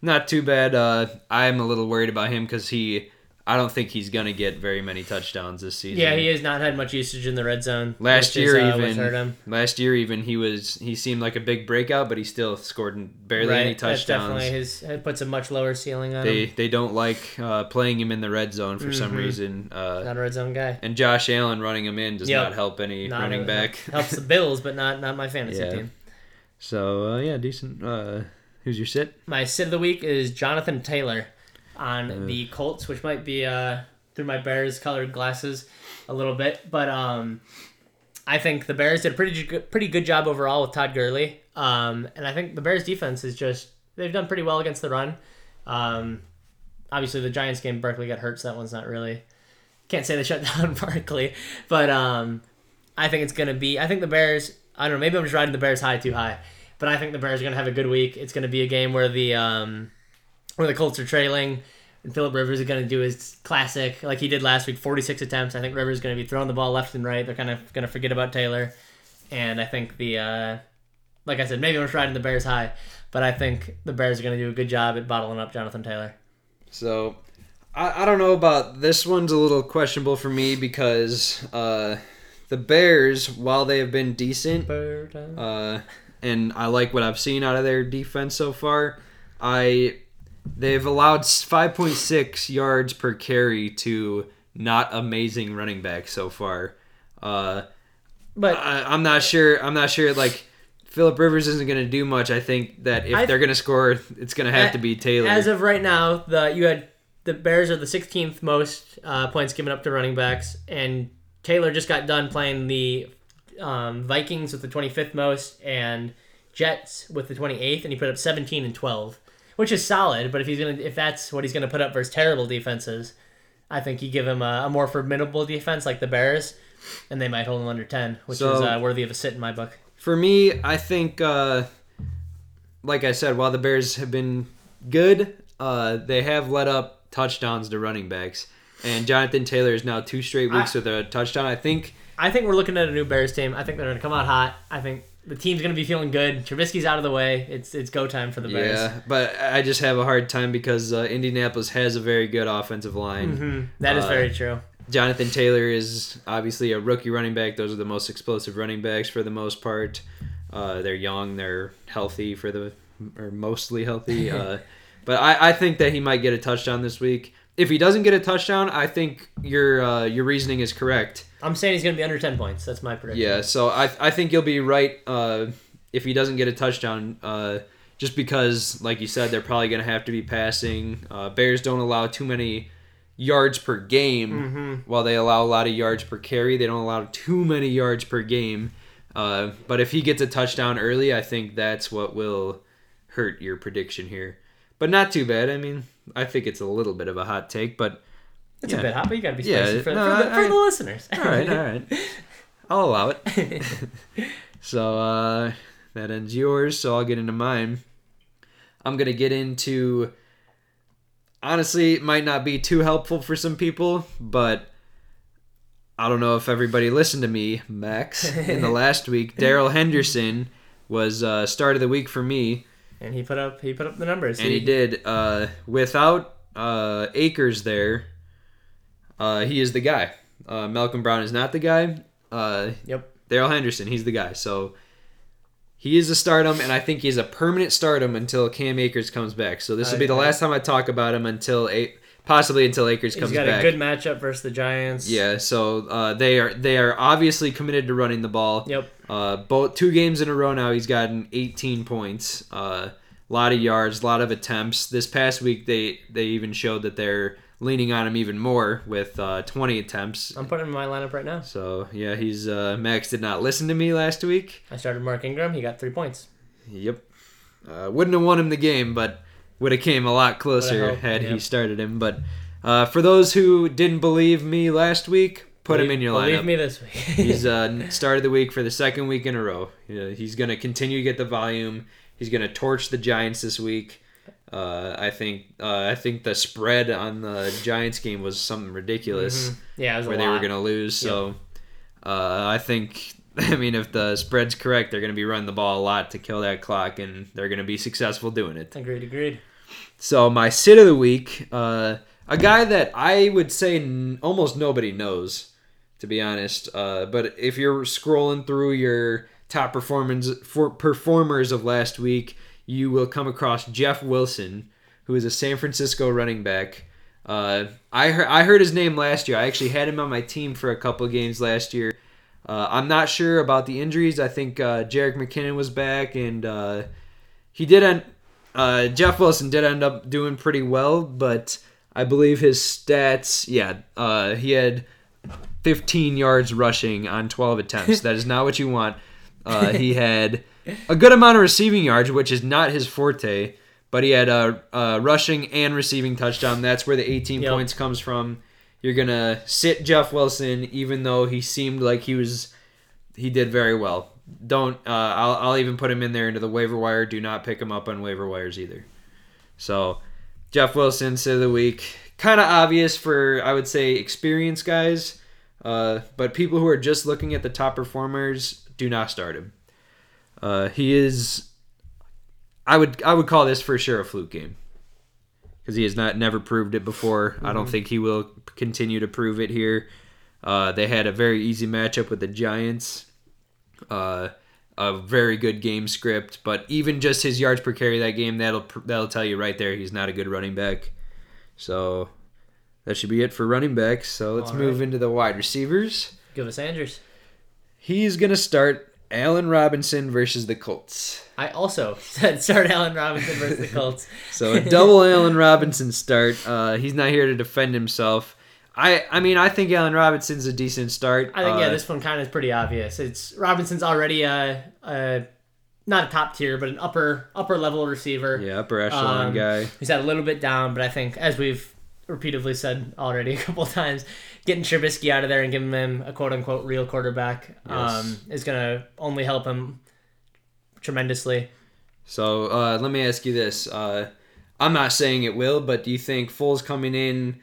not too bad. Uh, I'm a little worried about him because he, I don't think he's gonna get very many touchdowns this season. Yeah, he has not had much usage in the red zone. Last year, is, uh, even hurt him. last year, even he was he seemed like a big breakout, but he still scored barely any That's definitely touchdowns. his. It puts a much lower ceiling on They him. they don't like uh, playing him in the red zone for some Mhm. reason. Uh, Not a red zone guy. and Josh Allen running him in does Yep. not help any Not running back. (laughs) helps the (laughs) Bills, but not not my fantasy Yeah. team. so uh, yeah, decent. Uh, who's your sit? My sit of the week is Jonathan Taylor on Uh. the Colts, which might be uh, through my Bears colored glasses a little bit, but um, I think the Bears did a pretty good, pretty good job overall with Todd Gurley, um, and I think the Bears defense is just they've done pretty well against the run. Um, obviously, the Giants game, Barkley got hurt, so that one's not really can't say they shut (laughs) down Barkley, but um, I think it's gonna be. I think the Bears. I don't know. Maybe I'm just riding the Bears high too high, but I think the Bears are gonna have a good week. It's gonna be a game where the um, where the Colts are trailing, and Philip Rivers is gonna do his classic like he did last week, 46 attempts. I think Rivers is gonna be throwing the ball left and right. They're kind of gonna forget about Taylor, and I think the uh, like I said, maybe I'm just riding the Bears high, but I think the Bears are gonna do a good job at bottling up Jonathan Taylor. So I, I don't know about this one's a little questionable for me because uh, the Bears, while they have been decent, uh, and I like what I've seen out of their defense so far. I they've allowed 5.6 yards per carry to not amazing running backs so far. Uh, but I, I'm not sure. I'm not sure. Like Philip Rivers isn't going to do much. I think that if I- they're going to score, it's going to have to be Taylor. As of right now, the you had the Bears are the 16th most uh, points given up to running backs, and Taylor just got done playing the um, Vikings with the 25th most and Jets with the 28th, and he put up 17 and 12, which is solid. But if he's gonna if that's what he's gonna put up versus terrible defenses, I think you give him a, a more formidable defense like the Bears, and they might hold him under 10, which So- is uh, worthy of a sit in my book. For me, I think, uh, like I said, while the Bears have been good, uh, they have let up touchdowns to running backs. And Jonathan Taylor is now two straight weeks I- with a touchdown. I think I think we're looking at a new Bears team. I think they're going to come out hot. I think the team's going to be feeling good. Trubisky's out of the way. It's it's go time for the Bears. Yeah, but I just have a hard time because uh, Indianapolis has a very good offensive line. hmm That is Uh, very true. Jonathan Taylor is obviously a rookie running back. Those are the most explosive running backs for the most part. Uh, they're young, they're healthy for the, or mostly healthy. (laughs) Uh, but I, I think that he might get a touchdown this week. If he doesn't get a touchdown, I think your uh, your reasoning is correct. I'm saying he's going to be under 10 points. That's my prediction. Yeah, so I I think you'll be right uh, if he doesn't get a touchdown. Uh, just because, like you said, they're probably going to have to be passing. Uh, Bears don't allow too many yards per game, Mm-hmm. while they allow a lot of yards per carry. They don't allow too many yards per game. Uh, but if he gets a touchdown early, I think that's what will hurt your prediction here. But not too bad. I mean, I think it's a little bit of a hot take, but It's Yeah. a bit hot, but you got to be Yeah, spicy for, no, for, the, I- for I- the listeners. all right, all right. (laughs) I'll allow it. (laughs) so uh, that ends yours. So I'll get into mine. I'm gonna get into. Honestly, it might not be too helpful for some people, but I don't know if everybody listened to me, Max, in the (laughs) last week. Darrell Henderson was uh, start of the week for me, and he put up he put up the numbers. and he did. Uh, without uh, Akers there, uh, he is the guy. Uh, Malcolm Brown is not the guy. Uh, Yep. Darrell Henderson, he's the guy. So he is a stardom, and I think he's a permanent stardom until Cam Akers comes back. So this will be the last time I talk about him until possibly until Akers comes. He's comes got back. a good matchup versus the Giants. yeah, so uh, they are they are obviously committed to running the ball. Yep. Uh, both two games in a row now, he's gotten 18 points, a uh, lot of yards, a lot of attempts. This past week, they they even showed that they're leaning on him even more with uh, 20 attempts. I'm putting him in my lineup right now. So yeah, he's uh, Max did not listen to me last week. I started Mark Ingram. He got three points. Yep. Uh, wouldn't have won him the game, but would have came a lot closer had he started him. But uh, for those who didn't believe me last week, put him in your Believe lineup. Believe me this week. (laughs) he's uh, (laughs) started the week for the second week in a row. He's going to continue to get the volume. He's going to torch the Giants this week. Uh, I think uh, I think the spread on the Giants game was something ridiculous Mhm. Yeah, where they lot. were going to lose. So uh, I think (laughs) I mean if the spread's correct, they're going to be running the ball a lot to kill that clock, and they're going to be successful doing it. Agreed. Agreed. So my sit of the week, uh, a guy that I would say n- almost nobody knows, to be honest. Uh, but if you're scrolling through your top performance for performers of last week, you will come across Jeff Wilson, who is a San Francisco running back. Uh, I heard I heard his name last year. I actually had him on my team for a couple games last year. Uh, I'm not sure about the injuries. I think uh, Jerick McKinnon was back, and uh, he did end. Uh, Jeff Wilson did end up doing pretty well, but I believe his stats. Yeah, uh, he had 15 yards rushing on 12 attempts. (laughs) that is not what you want. Uh, he had a good amount of receiving yards, which is not his forte, but he had a, a rushing and receiving touchdown. That's where the 18 Yep. points comes from. You're gonna sit Jeff Wilson, even though he seemed like he was he did very well. Don't uh, I'll I'll even put him in there into the waiver wire. Do not pick him up on waiver wires either. So Jeff Wilson, sit of the week, kind of obvious for I would say experienced guys, uh, but people who are just looking at the top performers do not start him. Uh, he is. I would I would call this for sure a fluke game because he has not never proved it before. I don't think he will continue to prove it here. Uh, they had a very easy matchup with the Giants. Uh, a very good game script, but even just his yards per carry that game, that'll that'll tell you right there he's not a good running back. So that should be it for running backs. So let's All move into the wide receivers. Give us Andrews. He's gonna start Allen Robinson versus the Colts. I also (laughs) said start Allen Robinson versus the Colts. (laughs) So a double (laughs) Allen Robinson start. Uh, he's not here to defend himself. I I mean I think Allen Robinson's a decent start. I think yeah, Uh, this one kind of is pretty obvious. It's Robinson's already a, a not a top tier, but an upper upper level receiver. yeah upper echelon Um, guy. He's had a little bit down, but I think as we've repeatedly said already (laughs) a couple times, getting Trubisky out of there and giving him a quote unquote real quarterback Yes. um, is gonna only help him tremendously. So uh, let me ask you this: uh, I'm not saying it will, but do you think Foles coming in,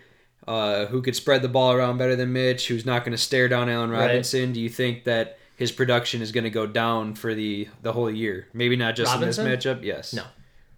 uh, who could spread the ball around better than Mitch, who's not going to stare down Allen Right. Robinson? Do you think that his production is going to go down for the the whole year? Maybe not just Robinson? in this matchup. Yes. No.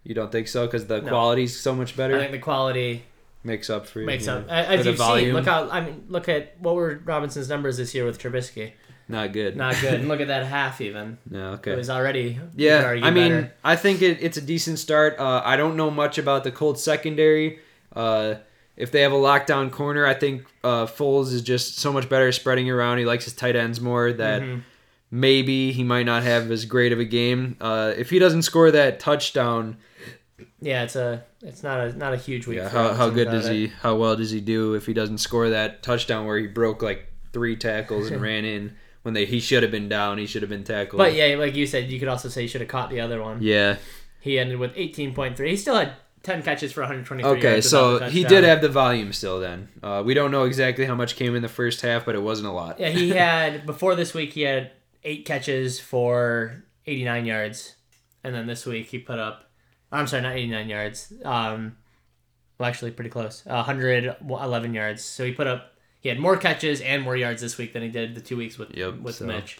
You don't think so? Because the No. quality's so much better? I think the quality makes up for makes yeah, up. As you've volume. seen, look how I mean, look at what were Robinson's numbers this year with Trubisky. not good. Not good. and (laughs) look at that half even. no. It was already. Yeah, I mean, better. I think it, it's a decent start. Uh, I don't know much about the Colts secondary. Uh, if they have a lockdown corner, I think uh, Foles is just so much better spreading around. He likes his tight ends more. That Mhm. maybe he might not have as great of a game. Uh, if he doesn't score that touchdown, Yeah, it's a it's not a not a huge week. yeah, how, how good does it. he? How well does he do if he doesn't score that touchdown where he broke like three tackles and (laughs) ran in when they he should have been down. He should have been tackled. But yeah, like you said, you could also say he should have caught the other one. yeah. He ended with 18.3. He still had 10 catches for 123 Okay, yards. so he did have the volume still. Then uh, we don't know exactly how much came in the first half, but it wasn't a lot. Yeah, he (laughs) had before this week he had eight catches for 89 yards, and then this week he put up. I'm sorry, not 89 yards. Um, well, actually, pretty close. 111 yards. So he put up. He had more catches and more yards this week than he did the two weeks with Yep, with so- Mitch,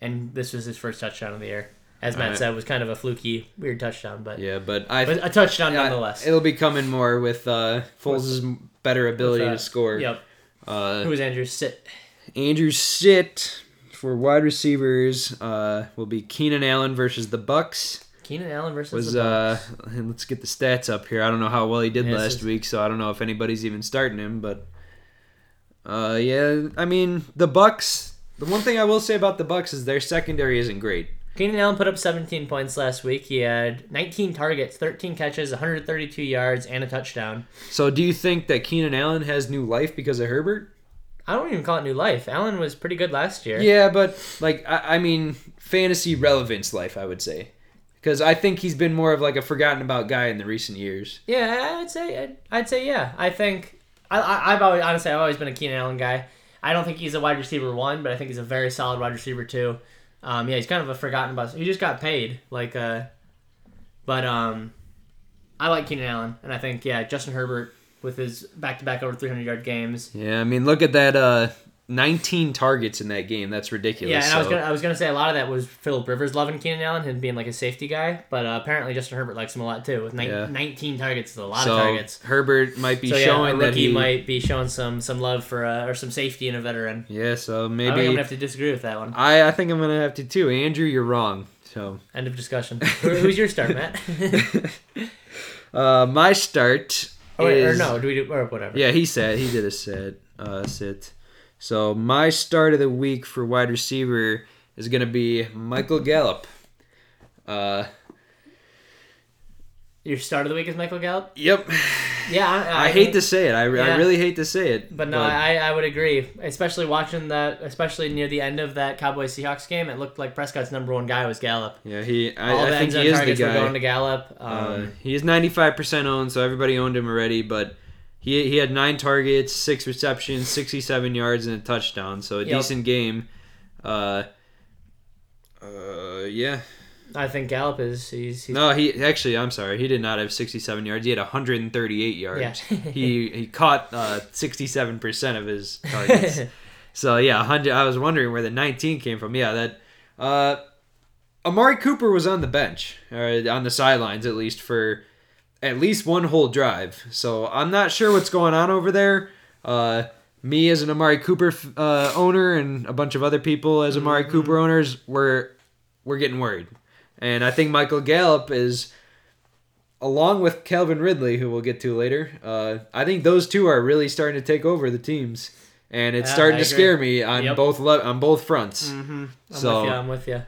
and this was his first touchdown of the year. As Matt Alright. said, it was kind of a fluky, weird touchdown, but, Yeah, but I a touchdown yeah, nonetheless. it'll be coming more with uh, Foles' better ability With, uh, to score. Yep. Uh, Who was Andrew? Sit. Andrew sit for wide receivers uh, will be Keenan Allen versus the Bucs. Keenan Allen versus Was the uh, let's get the stats up here. I don't know how well he did Yeah, last week, so I don't know if anybody's even starting him. But uh, yeah, I mean the Bucs. The one thing I will say about the Bucs is their secondary isn't great. Keenan Allen put up 17 points last week. He had 19 targets, 13 catches, 132 yards, and a touchdown. So do you think that Keenan Allen has new life because of Herbert? I don't even call it new life. Allen was pretty good last year. Yeah, but like I, I mean, fantasy relevance life, I would say, because I think he's been more of like a forgotten about guy in the recent years. Yeah, I'd say I'd, I'd say yeah. I think I, I I've always honestly I've always been a Keenan Allen guy. I don't think he's a wide receiver one, but I think he's a very solid wide receiver two. Um, yeah, he's kind of a forgotten about. He just got paid, like uh, but um, I like Keenan Allen, and I think yeah, Justin Herbert with his back to back over 300 yard games. Yeah, I mean, look at that. Uh, 19 targets in that game. That's ridiculous. Yeah, and I was gonna I was gonna say a lot of that was Philip Rivers loving Keenan Allen and being like a safety guy, but uh, apparently Justin Herbert likes him a lot too. With nine, Yeah. 19 targets is a lot so of targets. Herbert might be So yeah, showing that he might be showing some some love for uh, or some safety in a veteran. Yeah, so I think I'm maybe gonna have to disagree with that one. I, I think I'm gonna have to too. Andrew, you're wrong. So End of discussion. Who, who's your start, Matt? (laughs) uh, my start oh, wait, or no? Do we do or whatever? Yeah, he said he did a sit. Uh, sit. So my start of the week for wide receiver is gonna be Michael Gallup. Uh, Your start of the week is Michael Gallup. yep. Yeah, I, I, hate to say it. I, I really hate to say it. But no, I, I would agree. Especially watching that, especially near the end of that Cowboys Seahawks game, it looked like Prescott's number one guy was Gallup. yeah, he. I, All I the think end zone he is the targets were going to Gallup. Um, Uh, he is 95% owned, so everybody owned him already. But he he had nine targets, six receptions, 67 yards, and a touchdown. So a Yep. decent game. Uh, uh, yeah. I think Gallup is he's, he's No, he actually. I'm sorry. He did not have 67 yards. He had 138 yards. Yeah. (laughs) he he caught uh, 67% of his targets. (laughs) so yeah, 100. I was wondering where the 19 came from. Yeah, that. Uh, Amari Cooper was on the bench, or on the sidelines at least for at least one whole drive. So I'm not sure what's going on over there. Uh, me as an Amari Cooper uh, owner and a bunch of other people as Amari Mm-hmm. Cooper owners, we're we're getting worried. And I think Michael Gallup is, along with Calvin Ridley, who we'll get to later. Uh, I think those two are really starting to take over the teams, and it's Yeah, starting to scare me on Yep. both le- on both fronts. Mm-hmm. I'm So- with you. I'm with you.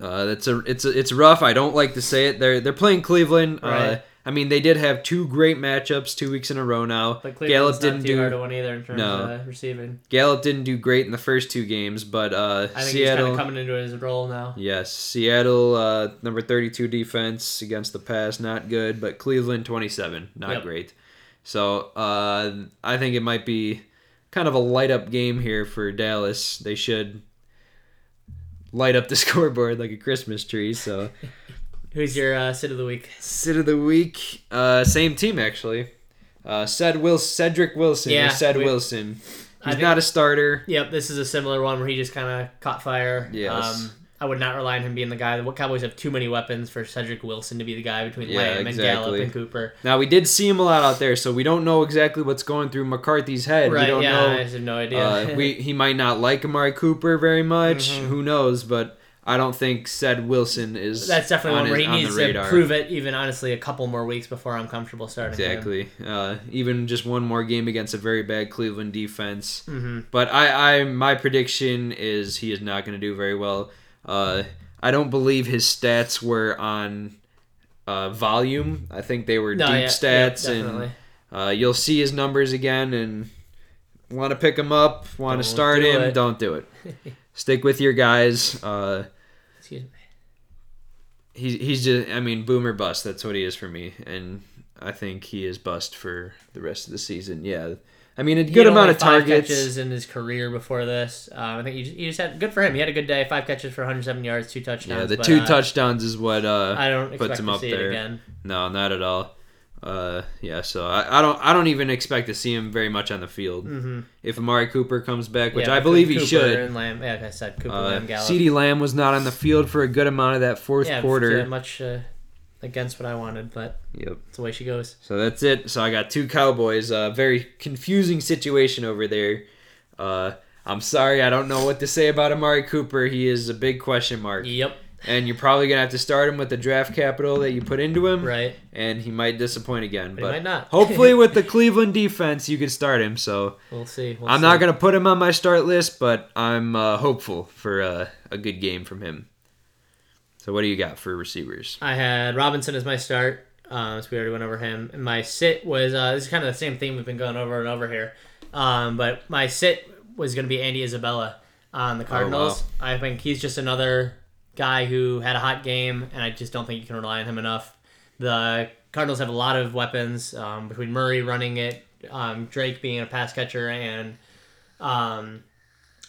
Uh, that's a it's a, it's rough. I don't like to say it. They're they're playing Cleveland. Uh, Right. I mean, they did have two great matchups two weeks in a row now. But Gallup Cleveland's didn't not too hard do to win either in terms No. of uh, receiving. Gallup didn't do great in the first two games, but uh, I think he's kind Seattle. of coming into his role now. Yes, Seattle uh, number thirty two defense against the pass, not good. But Cleveland twenty seven, not Yep. great. So uh, I think it might be kind of a light up game here for Dallas. They should light up the (laughs) scoreboard like a Christmas tree. So (laughs) Who's your uh, sit of the week? sit of the week, uh, same team actually. Uh, said Will Cedric Wilson. Yeah, said we- Wilson. He's think- not a starter. Yep, this is a similar one where he just kind of caught fire. Yes. Um, I would not rely on him being the guy. The Cowboys have too many weapons for Cedric Wilson to be the guy between Yeah, Lamb and Gallup and Cooper. Now we did see him a lot out there, so we don't know exactly what's going through McCarthy's head. Right? we don't yeah, I have no idea. Uh, (laughs) we he might not like Amari Cooper very much. Mhm. Who knows? But I don't think Ced Wilson is. That's definitely on one where he needs to prove it. Even honestly, a couple more weeks before I'm comfortable starting. Exactly. Uh, even just one more game against a very bad Cleveland defense. hmm But I, I my prediction is he is not going to do very well. Uh, I don't believe his stats were on uh, volume. I think they were No, deep yeah, yeah, stats, definitely. and uh, you'll see his numbers again. And want to pick him up, want to start do him, it. don't do it. (laughs) Stick with your guys. Uh, Excuse me. he's he's just I mean boomer bust. That's what he is for me, and I think he is bust for the rest of the season. Yeah, I mean a good amount of five targets. catches in his career before this. Um, I think he just, he just had good for him. He had a good day. Five catches for 107 yards, two touchdowns. Yeah, the but, two uh, touchdowns is what uh I don't puts expect him to up see there. it again. no, not at all. Uh, yeah, so I, I don't I don't even expect to see him very much on the field. Mm-hmm. If Amari Cooper comes back, which Yeah, I believe he should. And Lamb, yeah, like I said, Cooper, Uh, Lamb, Gallup. CeeDee Lamb was not on the field for a good amount of that fourth yeah, quarter. yeah, much uh, against what I wanted, but Yep. it's the way she goes. So that's it. So I got two Cowboys. Uh, very confusing situation over there. Uh, I'm sorry, I don't know what to say about Amari Cooper. He is a big question mark, Yep, and you're probably gonna have to start him with the draft capital that you put into him, right. and he might disappoint again. But, But, he might not. hopefully, (laughs) with the Cleveland defense, you can start him. So we'll see. We'll I'm see. not gonna put him on my start list, but I'm uh, hopeful for uh, a good game from him. So what do you got for receivers? I had Robinson as my start. Um, so we already went over him. And my sit was uh, this is kind of the same theme we've been going over and over here. Um, but my sit was going to be Andy Isabella on the Cardinals. I think he's just another guy who had a hot game, and I just don't think you can rely on him enough. The Cardinals have a lot of weapons um, between Murray running it, um, Drake being a pass catcher, and um,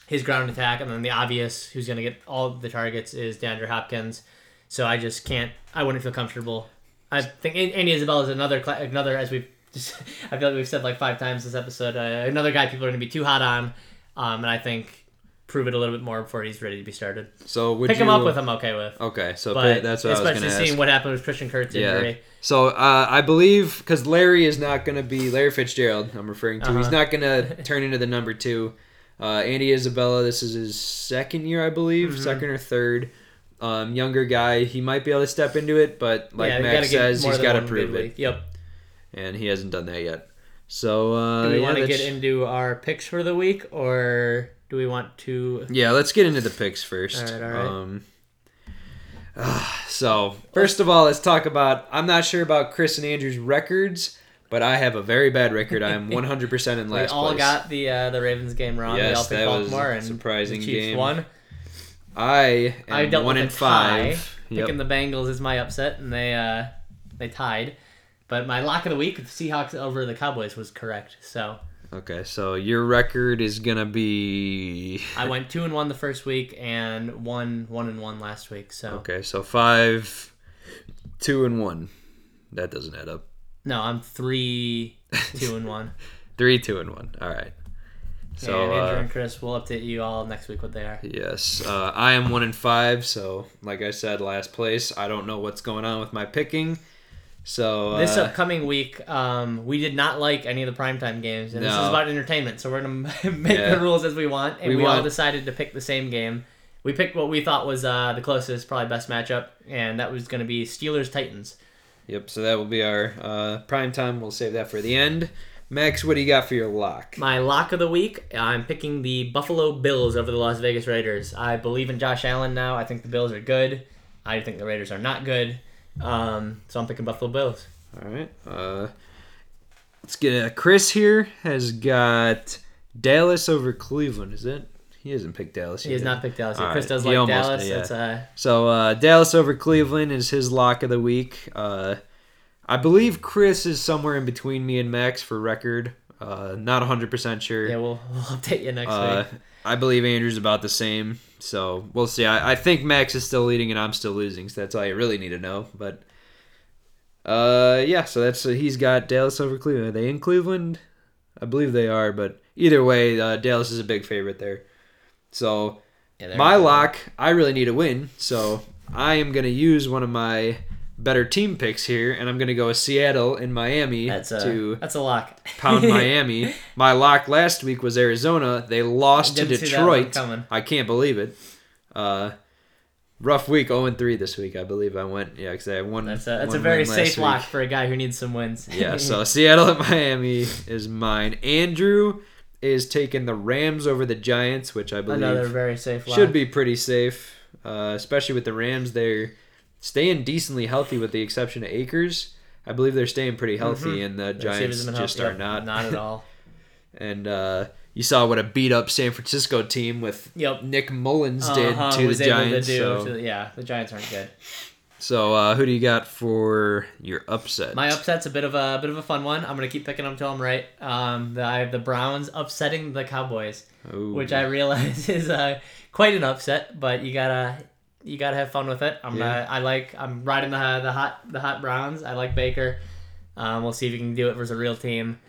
his ground attack, and then the obvious who's going to get all the targets is DeAndre Hopkins. So I just can't. I wouldn't feel comfortable. I think Andy Isabella is another another as we've (laughs) just. I feel like we've said like five times this episode. Uh, another guy people are going to be too hot on, um, and I think prove it a little bit more before he's ready to be started. So would Pick you, him up with. I'm okay with. Okay, so But that's what I was especially gonna ask. seeing what happened with Christian Kirk's Yeah. injury. So uh, I believe because Larry is not going to be Larry Fitzgerald. I'm referring to. He's Uh-huh. not going (laughs) to turn into the number two. Uh, Andy Isabella. This is his second year, I believe, Mhm. second or third. Um, younger guy. He might be able to step into it, but like yeah, Max says, he's got to prove it. Yep. and he hasn't done that yet. So uh, Do we yeah, want to get into our picks for the week, or do we want to? Yeah, let's get into the picks first. All right, all right. Um, ah, (sighs) so first of all, let's talk about. I'm not sure about Chris and Andrew's records, but I have a very bad record. I am (laughs) 100 percent in last. We all place. got the uh, the Ravens game wrong. we Yes, all picked that was Baltimore and surprising the Chiefs game. won. I am I dealt one with and a tie. five. Yep. Picking the Bengals is my upset, and they uh, they tied. But my lock of the week, the Seahawks over the Cowboys, was correct. So Okay, so your record is gonna be. I went two and one the first week, and one one and one last week. So Okay, so five, two and one. That doesn't add up. No, I'm three two and one. (laughs) Three, two and one. All right. So and Andrew uh, and Chris we'll update you all next week what they are. Yes, uh, I am one in five. So, like I said, last place. I don't know what's going on with my picking. So uh, This upcoming week, um, we did not like any of the primetime games, and this is about entertainment. So we're gonna (laughs) make Yeah. the rules as we want, and We we, all decided to pick the same game. We picked what we thought was uh, the closest, probably best matchup, and that was going to be Steelers Titans. Yep. So that will be our uh, prime time. We'll save that for the end. Max, what do you got for your lock? My lock of the week, I'm picking the Buffalo Bills over the Las Vegas Raiders. I believe in Josh Allen now. I think the Bills are good. I think the Raiders are not good. Um, so I'm picking Buffalo Bills. All right. Uh, let's get it. Chris here has got Dallas over Cleveland. Is it? He hasn't picked Dallas. He has not picked Dallas. All Chris right. does He like almost Dallas. yeah. That's uh, So uh, Dallas over Cleveland is his lock of the week. Uh, I believe Chris is somewhere in between me and Max for record. Uh, not 100% sure. Yeah, we'll, (laughs) we'll update you next Uh, week. I believe Andrew's about the same, so we'll see. I, I think Max is still leading and I'm still losing, so that's all you really need to know. But uh, yeah, so that's uh, he's got Dallas over Cleveland. Are they in Cleveland? I believe they are, but either way, uh, Dallas is a big favorite there. So Yeah, my lock, I really need a win, so I am gonna use one of my better team picks here, and I'm gonna go with Seattle and Miami That's a to that's a lock. pound (laughs) Miami. My lock last week was Arizona. They lost to Didn't see that one Detroit. I can't believe it. Uh, rough week, 0 3 this week. I believe I went. Yeah, because I one. That's a that's a very safe lock week. for a guy who needs some wins. Yeah, so (laughs) Seattle at Miami is mine. Andrew is taking the Rams over the Giants, which I believe another very safe lock. should be pretty safe, uh, especially with the Rams. They're staying decently healthy, with the exception of Akers. I believe they're staying pretty healthy, and the Giants receivers have been just healthy. are not. Not at all. (laughs) And uh, you saw what a beat up San Francisco team with Yep. Nick Mullens did Uh-huh, to the Giants. To so, to the- yeah, the Giants aren't good. So uh, who do you got for your upset? My upset's a bit of a bit of a fun one. I'm gonna keep picking them till I'm right. Um, the, I have the Browns upsetting the Cowboys, Ooh. which I realize (laughs) is uh, quite an upset, but you gotta you gotta have fun with it. I'm Yeah. uh, I like I'm riding the the hot the hot Browns. I like Baker. Um, we'll see if you can do it versus a real team.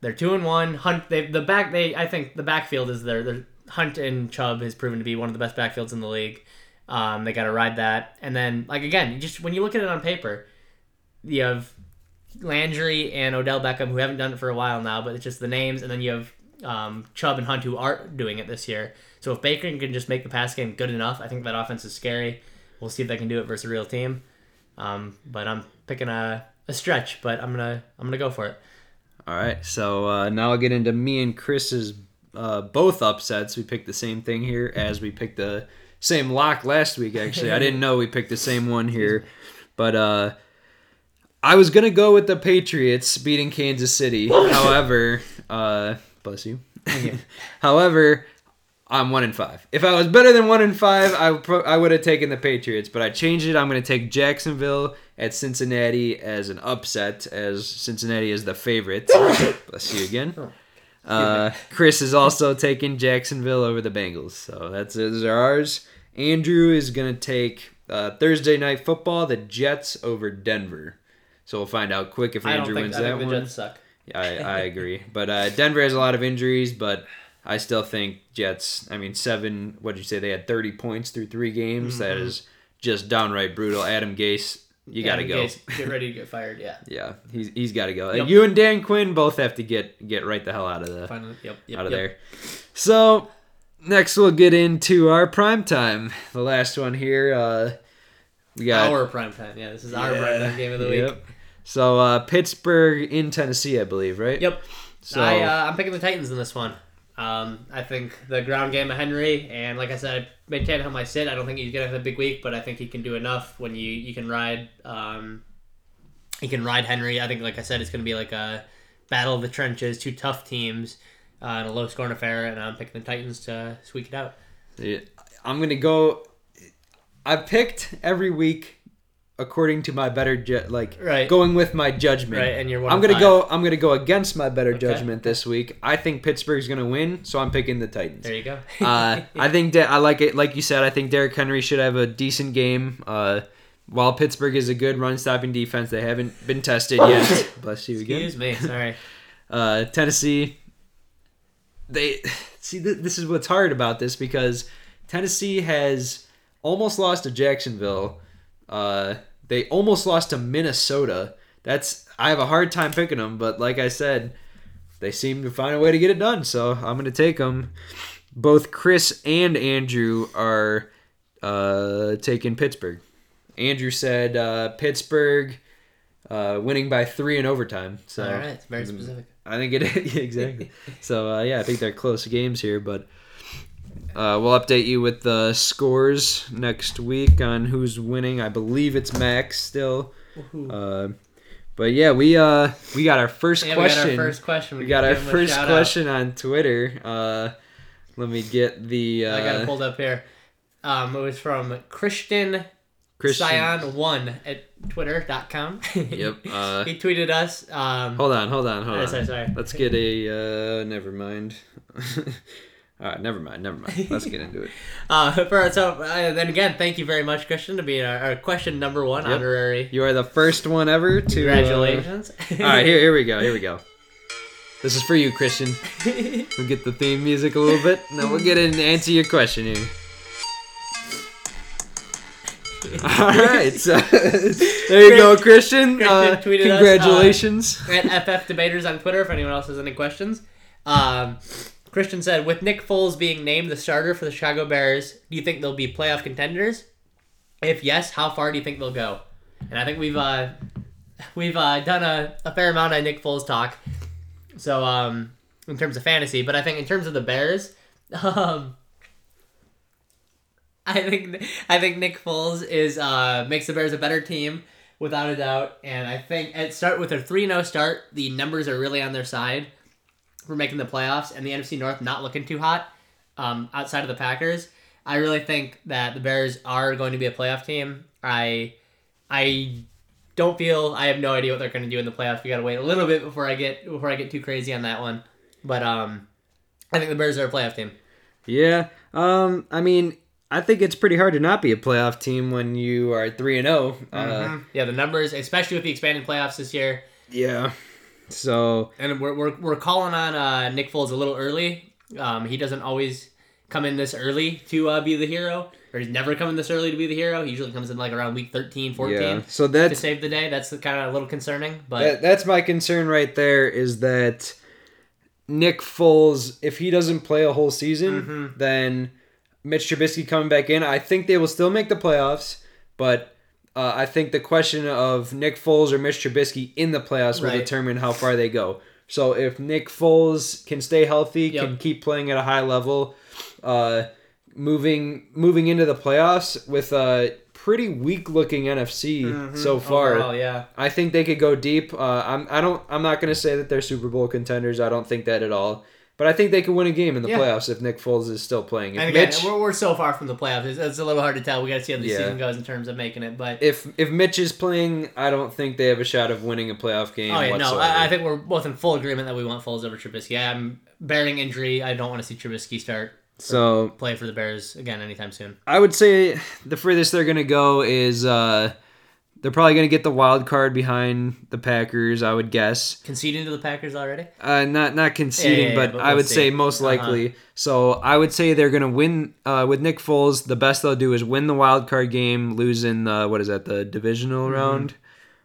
They're two and one. Hunt they the back they I think the backfield is their their Hunt and Chubb has proven to be one of the best backfields in the league. Um, they got to ride that, and then like again, just when you look at it on paper, you have Landry and Odell Beckham who haven't done it for a while now, but it's just the names, and then you have um, Chubb and Hunt who aren't doing it this year. So if Baker can just make the pass game good enough, I think that offense is scary. We'll see if they can do it versus a real team. Um, but I'm picking a, a stretch, but I'm gonna I'm gonna go for it. All right, so uh, now I'll get into me and Chris's uh, both upsets. We picked the same thing here as we picked the same lock last week. Actually, I didn't (laughs) know we picked the same one here, but uh, I was gonna go with the Patriots beating Kansas City. (laughs) However, uh, bless you. (laughs) However, I'm one in five. If I was better than one in five, I, pro- I would have taken the Patriots, but I changed it. I'm going to take Jacksonville at Cincinnati as an upset, as Cincinnati is the favorite. Bless you again. Uh, Chris is also taking Jacksonville over the Bengals, so that's those are ours. Andrew is going to take uh, Thursday night football, the Jets over Denver. So we'll find out quick if Andrew wins I that think the one. Jets suck. I, I (laughs) agree. But uh, Denver has a lot of injuries, but I still think Jets, I mean, seven, what did you say? They had 30 points through three games. That Mm-hmm. is just downright brutal. Adam Gase, you got to go. in case- Get ready to get fired. Yeah. (laughs) Yeah, he's, he's got to go. Yep. You and Dan Quinn both have to get get right the hell out of the Finally. Yep. Yep. out of there. So next we'll get into our prime time. The last one here. Uh, we got Our prime time. Yeah, this is our Yeah, prime time game of the week. yep. So uh, Pittsburgh in Tennessee, I believe, right? Yep. So I, uh, I'm picking the Titans in this one. Um, I think the ground game of Henry, and like I said, I made Tannehill my sit. I don't think he's gonna have a big week, but I think he can do enough when you you can ride. Um, he can ride Henry. I think, like I said, it's gonna be like a battle of the trenches, two tough teams, uh, and a low scoring affair. And I'm picking the Titans to squeak it out. Yeah, I'm gonna go. I picked every week according to my better ju- like Right. going with my judgment. Right, and you're one I'm gonna five. go. I'm gonna go against my better Okay. judgment this week. I think Pittsburgh's gonna win, so I'm picking the Titans. There you go. uh, (laughs) I think that I like it. Like you said, I think Derrick Henry should have a decent game. Uh, while Pittsburgh is a good run-stopping defense, they haven't been tested yet. (laughs) Bless you again. Excuse me. Sorry. Uh, Tennessee, they see th- this is what's hard about this because Tennessee has almost lost to Jacksonville. Uh, they almost lost to Minnesota. That's I have a hard time picking them, but like I said, they seem to find a way to get it done. So I'm gonna take them. Both Chris and Andrew are uh, taking Pittsburgh. Andrew said uh, Pittsburgh uh, winning by three in overtime. So All right. It's very specific. I think it (laughs) yeah, exactly. (laughs) so uh, yeah, I think they're close games here, but uh, we'll update you with the scores next week on who's winning. I believe it's Max still. Uh, but yeah, we uh we got our first Yeah, question. we got our first question. We got our give him a first shout out. question on Twitter. Uh, let me get the uh, I got it pulled up here. Um, it was from Christian Christian. Scion1 at twitter.com. Yep. (laughs) Uh, he tweeted us. Um, hold on, hold on, hold Oh, on. sorry, sorry. Let's get a. Uh, never mind. (laughs) All right, never mind, never mind. Let's get into it. (laughs) Uh, for, so uh, then again, thank you very much, Christian, to be our, our question number one Yep. honorary. You are the first one ever to. uh, Congratulations. all right, here, here we go. Here we go. This is for you, Christian. We'll get the theme music a little bit, and then we'll get in and answer your question here. All right, so (laughs) there you go, Christian. Christian Uh, tweeted us, uh, congratulations. at FF Debaters on Twitter if anyone else has any questions. Um, Christian said, with Nick Foles being named the starter for the Chicago Bears, do you think they'll be playoff contenders? If yes, how far do you think they'll go? And I think we've uh, we've uh, done a, a fair amount of Nick Foles talk. So um, in terms of fantasy, but I think in terms of the Bears, (laughs) um, (laughs) I think I think Nick Foles is uh, makes the Bears a better team without a doubt. And I think at start with a three 0 start, the numbers are really on their side for making the playoffs, and the NFC North not looking too hot um, outside of the Packers. I really think that the Bears are going to be a playoff team. I I don't feel I have no idea what they're going to do in the playoffs. We got to wait a little bit before I get before I get too crazy on that one. But um, I think the Bears are a playoff team. Yeah. Um. I mean, I think it's pretty hard to not be a playoff team when you are three and zero. Uh. yeah, the numbers, especially with the expanded playoffs this year, Yeah. So and we're we're, we're calling on uh, Nick Foles a little early. Um, he doesn't always come in this early to uh, be the hero, or he's never coming this early to be the hero. He usually comes in like around week 13, 14 yeah. So that to save the day. That's kind of a little concerning, but that, that's my concern right there. Is that Nick Foles? If he doesn't play a whole season, Mm-hmm. then Mitch Trubisky coming back in, I think they will still make the playoffs. But uh, I think the question of Nick Foles or Mitch Trubisky in the playoffs will determine how far they go. So if Nick Foles can stay healthy, Yep. can keep playing at a high level, uh, moving moving into the playoffs with a pretty weak looking NFC so far. Mm-hmm. overall, yeah. I think they could go deep. Uh, I'm I don't I'm not gonna say that they're Super Bowl contenders. I don't think that at all. But I think they could win a game in the Yeah. playoffs if Nick Foles is still playing. If And again, Mitch we're, we're so far from the playoffs. It's, it's a little hard to tell. We got to see how the Yeah. season goes in terms of making it. But if if Mitch is playing, I don't think they have a shot of winning a playoff game. oh yeah, no. I, I think we're both in full agreement that we want Foles over Trubisky. I'm bearing injury. I don't want to see Trubisky start so. play for the Bears again anytime soon. I would say the furthest they're gonna go is uh, they're probably gonna get the wild card behind the Packers. I would guess. Conceding to the Packers already? Uh, not not conceding, Yeah, yeah, but, but I we'll would see. say most Uh-huh. likely. So I would say they're gonna win uh, with Nick Foles. The best they'll do is win the wild card game, lose in the what is that the divisional round.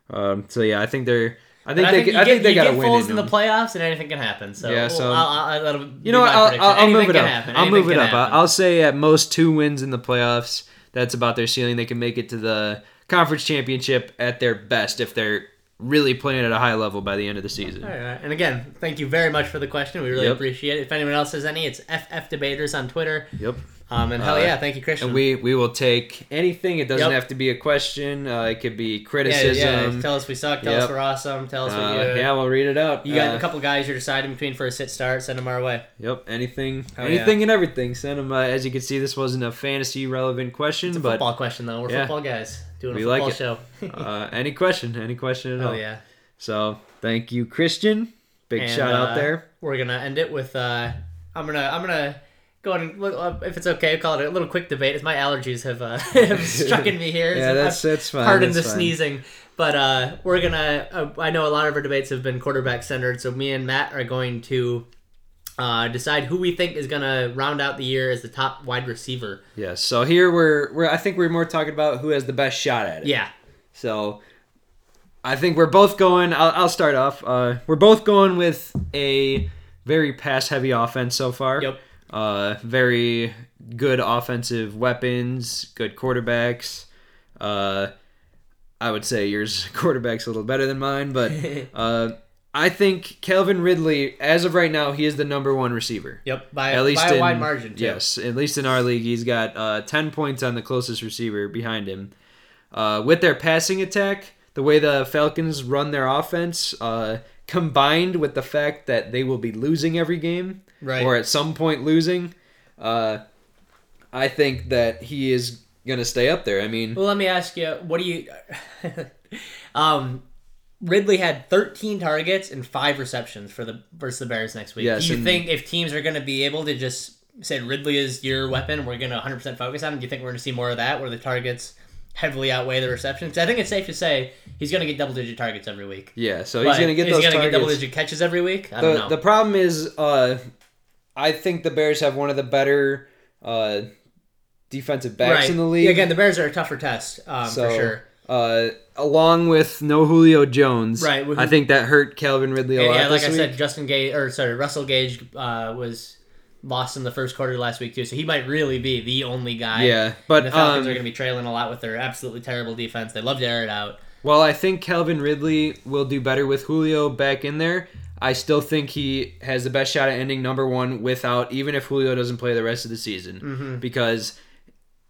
Um, so yeah, I think they're. I think they. I get, think they you got to get win Foles in in the playoffs, and anything can happen. So Yeah, so- I'll, I'll, You know what? I'll. I'll, I'll move it up. happen. I'll Anything move it up. Happen. I'll say at most two wins in the playoffs. That's about their ceiling. They can make it to the conference championship at their best if they're really playing at a high level by the end of the season. All right. And again, thank you very much for the question. We really Yep. appreciate it. If anyone else has any, it's FF Debaters on Twitter. Yep. Um, and hell Uh, yeah, thank you, Christian. And we we will take anything. It doesn't Yep. have to be a question. Uh, it could be criticism. yeah, tell us we suck. Tell Yep. us we're awesome. Tell us Uh, what you. yeah, we'll read it out. You got Uh, a couple guys you're deciding between for a sit start. Send them our way. Yep, anything, Oh, anything and everything. Send them. Uh, as you can see, this wasn't a fantasy relevant question, It's a but football question though. We're yeah. football guys doing We a like football it. show. uh, any question, any question at oh all. yeah. So thank you, Christian. Big And, shout out uh, there. We're gonna end it with. Uh, I'm gonna. I'm gonna. Go ahead and look, uh, if it's okay, call it a little quick debate. As my allergies have, uh, (laughs) have struck in me here. Yeah, So that's I've- that's fine. Pardon the fine. sneezing, but uh, we're gonna. Uh, I know a lot of our debates have been quarterback centered, so me and Matt are going to uh, decide who we think is gonna round out the year as the top wide receiver. Yes. So here we're we're I think we're more talking about who has the best shot at it. Yeah, So I think we're both going. I'll, I'll start off. Uh, we're both going with a very pass heavy offense so far. Yep. Uh, very good offensive weapons, good quarterbacks. Uh, I would say yours (laughs) quarterback's a little better than mine, but (laughs) uh, I think Calvin Ridley, as of right now, he is the number one receiver. yep. By, At least by a in, wide margin. Too. Yes, at least in our league, he's got uh, ten points on the closest receiver behind him. Uh, with their passing attack, the way the Falcons run their offense, uh, combined with the fact that they will be losing every game, Right. or at some point losing, uh, I think that he is gonna stay up there. I mean, Well, let me ask you, what do you? (laughs) um, Ridley had 13 targets and five receptions for the versus the Bears next week. Yes, do you think if teams are going to be able to just say Ridley is your weapon, we're going to 100% focus on him? Do you think we're going to see more of that, where the targets heavily outweigh the receptions? I think it's safe to say he's going to get double digit targets every week. yeah. So he's gonna get is those gonna targets. get double digit catches every week? I don't the know. the problem is, uh, I think the Bears have one of the better uh, defensive backs right. in the league. Yeah, again, the Bears are a tougher test um, so, for sure. Uh, along with no Julio Jones, Right, who- I think that hurt Calvin Ridley a Yeah, lot. yeah, like I said. Justin Gage or sorry, Russell Gage uh, was lost in the first quarter last week too, so he might really be the only guy. yeah, but the Falcons um, are going to be trailing a lot with their absolutely terrible defense. They love to air it out. Well, I think Calvin Ridley will do better with Julio back in there, I still think he has the best shot at ending number one without, even if Julio doesn't play the rest of the season. Mm-hmm. Because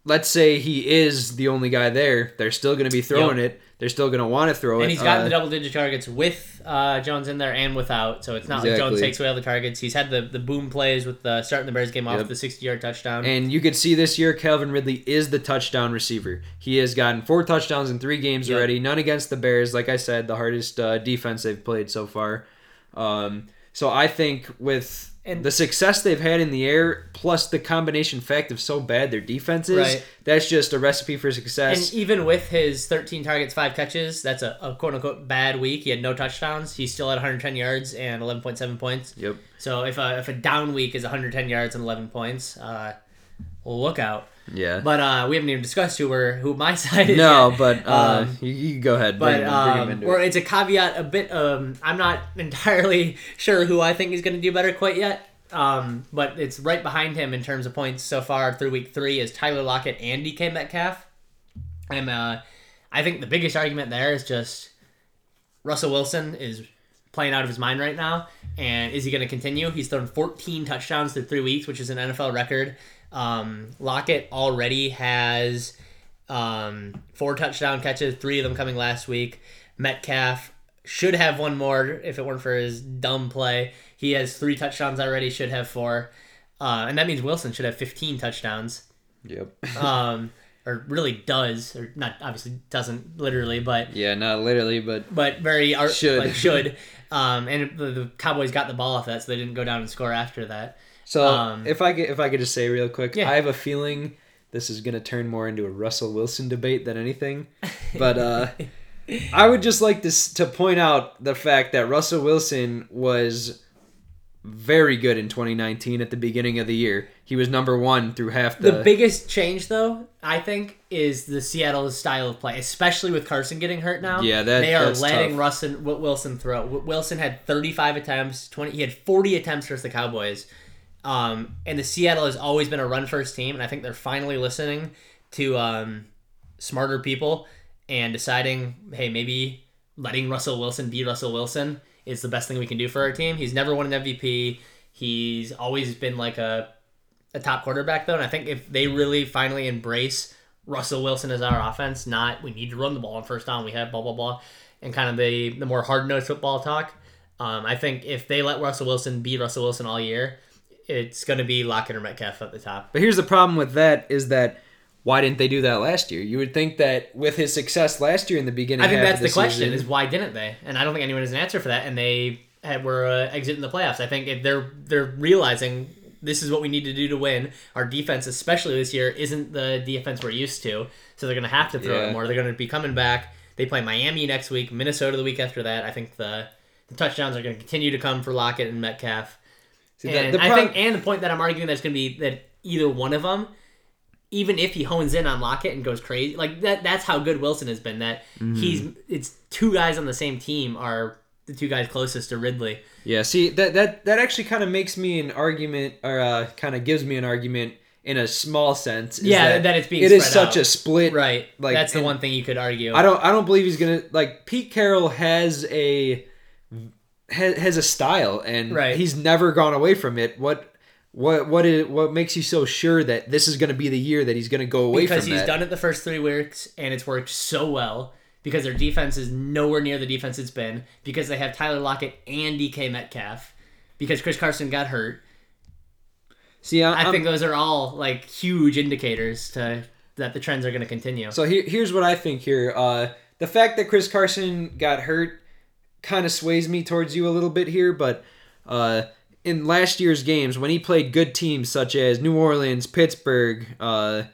let's say he is the only guy there, they're still going to be throwing it. They're still going to want to throw it. And he's gotten Uh, the double digit targets with uh, Jones in there and without, so it's not like Jones takes away all the targets. He's had the, the boom plays with the starting the Bears game off Yep. the 60 yard touchdown. And you could see this year, Calvin Ridley is the touchdown receiver. He has gotten four touchdowns in three games Yep. already. None against the Bears. Like I said, the hardest uh, defense they've played so far. Um, so I think with And- the success they've had in the air, plus the combination fact of so bad their defense is, Right. that's just a recipe for success. And even with his 13 targets, five catches, that's a, a quote unquote bad week. He had no touchdowns. He's still at 110 yards and 11.7 points. yep. So if a, if a down week is 110 yards and 11 points, uh, well, look out. Yeah. But uh, we haven't even discussed who we're who my (laughs) side is. no, yet. but uh, Um, you, you can go ahead. but Bring, him- bring him um, or it. it's a caveat a bit. Um, I'm not (laughs) entirely sure who I think is going to do better quite yet. Um, but it's right behind him in terms of points so far through week three is Tyler Lockett and DK Metcalf. And uh, I think the biggest argument there is just Russell Wilson is playing out of his mind right now. And is he going to continue? He's thrown 14 touchdowns through three weeks, which is an NFL record. Um, Lockett already has um, four touchdown catches, three of them coming last week. Metcalf should have one more if it weren't for his dumb play. He has three touchdowns already, should have four. Uh, and that means Wilson should have 15 touchdowns. Yep. (laughs) Um, or really does, or not obviously doesn't literally, but yeah, not literally, but but very art, Should. like should. Um, and the, the Cowboys got the ball off that, so they didn't go down and score after that. So Um, if I could, if I could just say real quick, Yeah. I have a feeling this is gonna turn more into a Russell Wilson debate than anything. (laughs) But uh, I would just like to to point out the fact that Russell Wilson was very good in 2019 at the beginning of the year. He was number one through half the. The biggest change, though, I think, is the Seattle's style of play, especially with Carson getting hurt now. Yeah, that- they are letting. Russell Wilson throw. Wilson had 35 attempts, 20. He had 40 attempts versus the Cowboys. Um, and the Seattle has always been a run first team, and I think they're finally listening to um, smarter people and deciding, hey, maybe letting Russell Wilson be Russell Wilson is the best thing we can do for our team. He's never won an MVP. He's always been like a a top quarterback though, and I think if they really finally embrace Russell Wilson as our offense, not we need to run the ball on first down, we have blah blah blah, and kind of the the more hard nosed football talk. Um, I think if they let Russell Wilson be Russell Wilson all year, it's going to be Lockett or Metcalf at the top. But here's the problem with that is that why didn't they do that last year? You would think that with his success last year in the beginning, I think that's of the, question: season- is why didn't they? And I don't think anyone has an answer for that. And they had, were uh, exiting the playoffs. I think if they're they're realizing this is what we need to do to win. Our defense, especially this year, isn't the defense we're used to. So they're going to have to throw Yeah. it more. They're going to be coming back. They play Miami next week, Minnesota the week after that. I think the, the touchdowns are going to continue to come for Lockett and Metcalf. See, the- and the I prob- think, and the point that I'm arguing that's going to be that either one of them, even if he hones in on Lockett and goes crazy, like that, that's how good Wilson has been. That Mm-hmm. he's, it's two guys on the same team are the two guys closest to Ridley. Yeah, see that that that actually kind of makes me an argument, or uh, kind of gives me an argument in a small sense. is Yeah, that it's being it is such out. a split. Right. Like, that's the one thing you could argue. I don't I don't believe he's gonna like Pete Carroll has a has, has a style and Right. he's never gone away from it. What what what is what makes you so sure that this is gonna be the year that he's gonna go away because he's that? done it the first three weeks and it's worked so well because their defense is nowhere near the defense it's been because they have Tyler Lockett and DK Metcalf because Chris Carson got hurt. See, I, I I'm- think those are all like huge indicators to that the trends are going to continue. So here, here's what I think here. Uh, the fact that Chris Carson got hurt kind of sways me towards you a little bit here, but uh, in last year's games when he played good teams such as New Orleans, Pittsburgh, uh,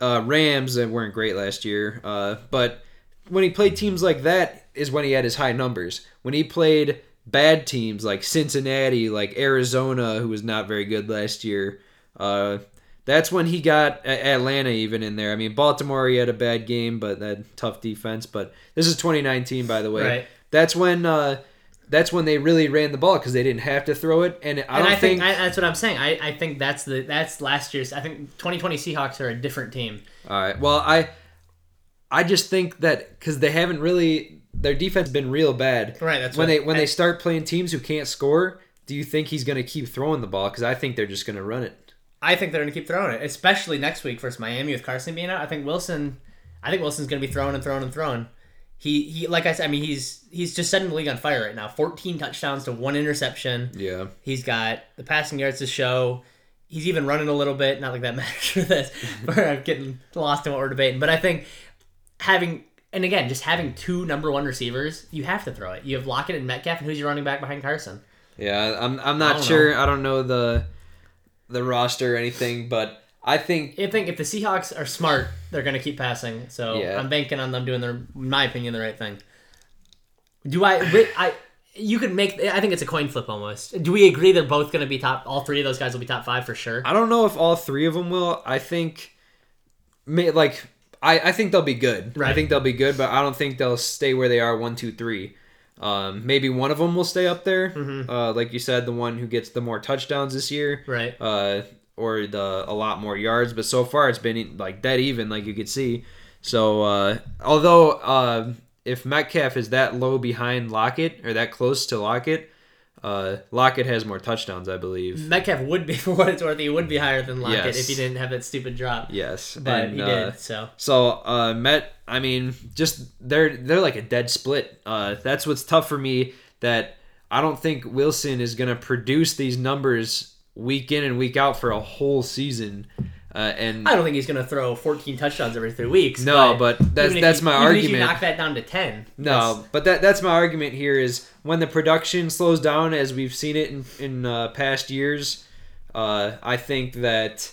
uh, Rams that weren't great last year, uh, but when he played teams like that is when he had his high numbers. When he played bad teams like Cincinnati, like Arizona, who was not very good last year, uh, that's when he got Atlanta even in there. I mean, Baltimore he had a bad game, but that tough defense. But this is 2019, by the way. Right. That's when uh, that's when they really ran the ball because they didn't have to throw it. And I and I think, think. I, that's what I'm saying. I, I think that's the that's last year's. I think 2020 Seahawks are a different team. all right. Well, I I just think that because they haven't really their defense has been real bad. Right. That's when what, they when I, they start playing teams who can't score. Do you think he's going to keep throwing the ball? Because I think they're just going to run it. I think they're going to keep throwing it, especially next week versus Miami with Carson being out. I think Wilson, I think Wilson's going to be throwing and throwing and throwing. He he, like I said, I mean he's he's just setting the league on fire right now. 14 touchdowns to one interception. Yeah. He's got the passing yards to show. He's even running a little bit. Not like that (laughs) matters for this. (laughs) but I'm getting lost in what we're debating, but I think having and again just having two number one receivers, you have to throw it. You have Lockett and Metcalf, and who's your running back behind Carson? Yeah, I'm I'm not don't sure. I don't know the the roster or anything, but I think I think if the Seahawks are smart, they're going to keep passing. So Yeah. I'm banking on them doing their, in my opinion, the right thing. Do I? I you could make. I think it's a coin flip almost. Do we agree they're both going to be top? All three of those guys will be top five for sure. I don't know if all three of them will. I think may, like I I think they'll be good. I think they'll be good, but I don't think they'll stay where they are one two three. Um, maybe one of them will stay up there. Mm-hmm. Uh, like you said, the one who gets the more touchdowns this year. Right. uh, or the a lot more yards. But so far, it's been like dead even, like you could see. So uh, although uh, if Metcalf is that low behind Lockett or that close to Lockett, uh, Lockett has more touchdowns, I believe. Metcalf would be (laughs) for what it's worth. He would be higher than Lockett Yes. if he didn't have that stupid drop. Yes, But and, he uh, did. So So uh, Met, I mean, just they're they're like a dead split. Uh, that's what's tough for me. That I don't think Wilson is gonna produce these numbers week in and week out for a whole season. Uh, and I don't think he's going to throw 14 touchdowns every three weeks. No, but that's- that's you- my even If you argument. knock that down to 10. No, but that that's my argument here is when the production slows down as we've seen it in in uh, past years. Uh, I think that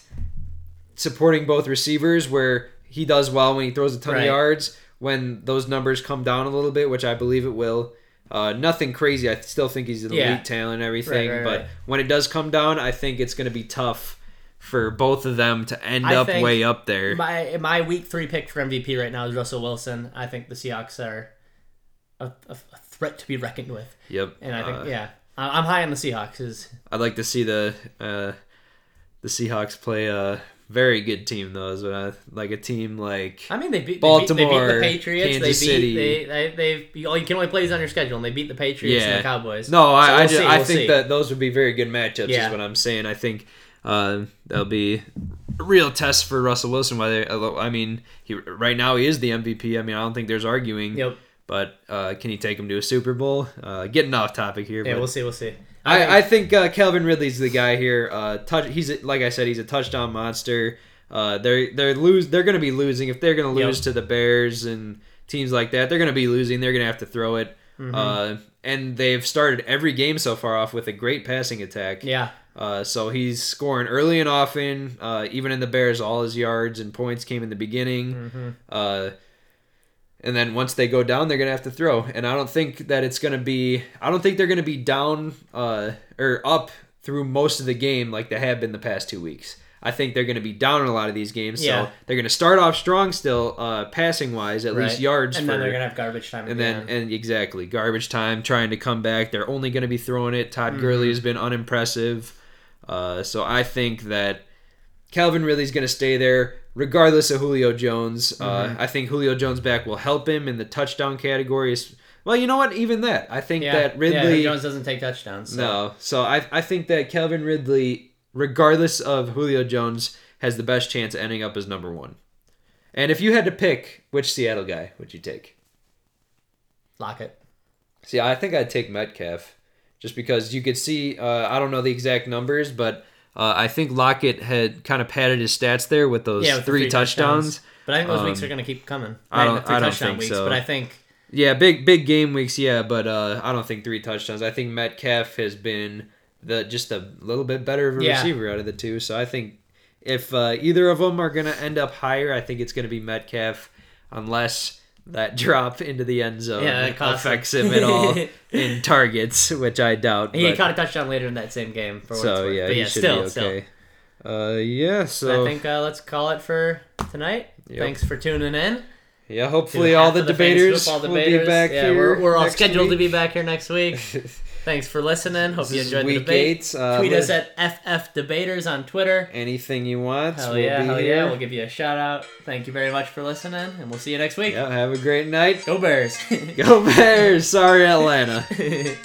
supporting both receivers, where he does well when he throws a ton Right. of yards, when those numbers come down a little bit, which I believe it will. Uh, nothing crazy. I still think he's an elite Yeah. talent and everything, Right, right, but right. when it does come down, I think it's going to be tough for both of them to end I up way up there. My my week three pick for MVP right now is Russell Wilson. I think the Seahawks are a, a, a threat to be reckoned with, yep. and I think Uh, yeah, I- I'm high on the Seahawks. Is I'd like to see the uh, the Seahawks play a very good team though, is what I, like a team like I mean they beat Baltimore, they beat, they beat the Patriots. Kansas they beat City. they they they've all you can only play is on your schedule, and they beat the Patriots and the Cowboys. no, I So I, we'll I we'll think see. that those would be very good matchups. Yeah. Is what I'm saying. I think uh, that'll be a real test for Russell Wilson. Whether I mean, he right now he is the MVP. I mean, I don't think there's arguing. Yep. But uh, can he take him to a Super Bowl? Uh, getting off topic here. Yeah, but we'll see. We'll see. I, I think uh, Calvin Ridley's the guy here. Uh, touch. He's a, like I said, he's a touchdown monster. Uh, they're they're lose. They're going to be losing if they're going to Yep. lose to the Bears and teams like that. They're going to be losing. They're going to have to throw it. Mm-hmm. Uh, and they've started every game so far off with a great passing attack. yeah, Uh, so he's scoring early and often. Uh, even in the Bears, all his yards and points came in the beginning. Mm-hmm. And then once they go down, they're gonna have to throw. And I don't think that it's gonna be. I don't think they're gonna be down uh, or up through most of the game like they have been the past two weeks. I think they're gonna be down in a lot of these games. Yeah. So they're gonna start off strong still, uh, passing wise, at least yards and for. then they're gonna have garbage time. and then and exactly garbage time trying to come back. They're only going to be throwing it. Todd Mm-hmm. Gurley has been unimpressive. Uh, so I think that Calvin Ridley's going to stay there regardless of Julio Jones. Mm-hmm. Uh, I think Julio Jones back will help him in the touchdown categories. Well, you know what? Even that, I think yeah, that yeah, Ridley. Jones doesn't take touchdowns. So. no, so I I think that Calvin Ridley, regardless of Julio Jones, has the best chance of ending up as number one. And if you had to pick which Seattle guy would you take? Lockett. See, I think I'd take Metcalf, just because you could see. Uh, I don't know the exact numbers, but Uh, I think Lockett had kind of padded his stats there with those Yeah, with the three, touchdowns. But I think those Um, weeks are going to keep coming. I don't- three I don't touchdown think weeks, so. But I think Yeah, big big game weeks, yeah, but uh, I don't think three touchdowns. I think Metcalf has been the just a little bit better of a Yeah. receiver out of the two. So I think if uh, either of them are gonna end up higher, I think it's gonna be Metcalf, unless that drop into the end zone Yeah, that costs him. affects him at all (laughs) in targets, which I doubt. he but- caught a touchdown later in that same game. For so yeah, but yeah, still, be still. Uh, yeah, So I think uh, let's call it for tonight. Yep. Thanks for tuning in. yeah, hopefully all the fantasy debaters will be back yeah, here. We're, we're all scheduled to be back here next week. (laughs) Thanks for listening. Hope This you enjoyed the debate. eight. Uh, Tweet us at FF Debaters on Twitter. anything you want. Hell we'll yeah, be hell here. yeah. We'll give you a shout out. Thank you very much for listening, and we'll see you next week. Yeah, have a great night. Go Bears. (laughs) Go Bears! Sorry, Atlanta. (laughs)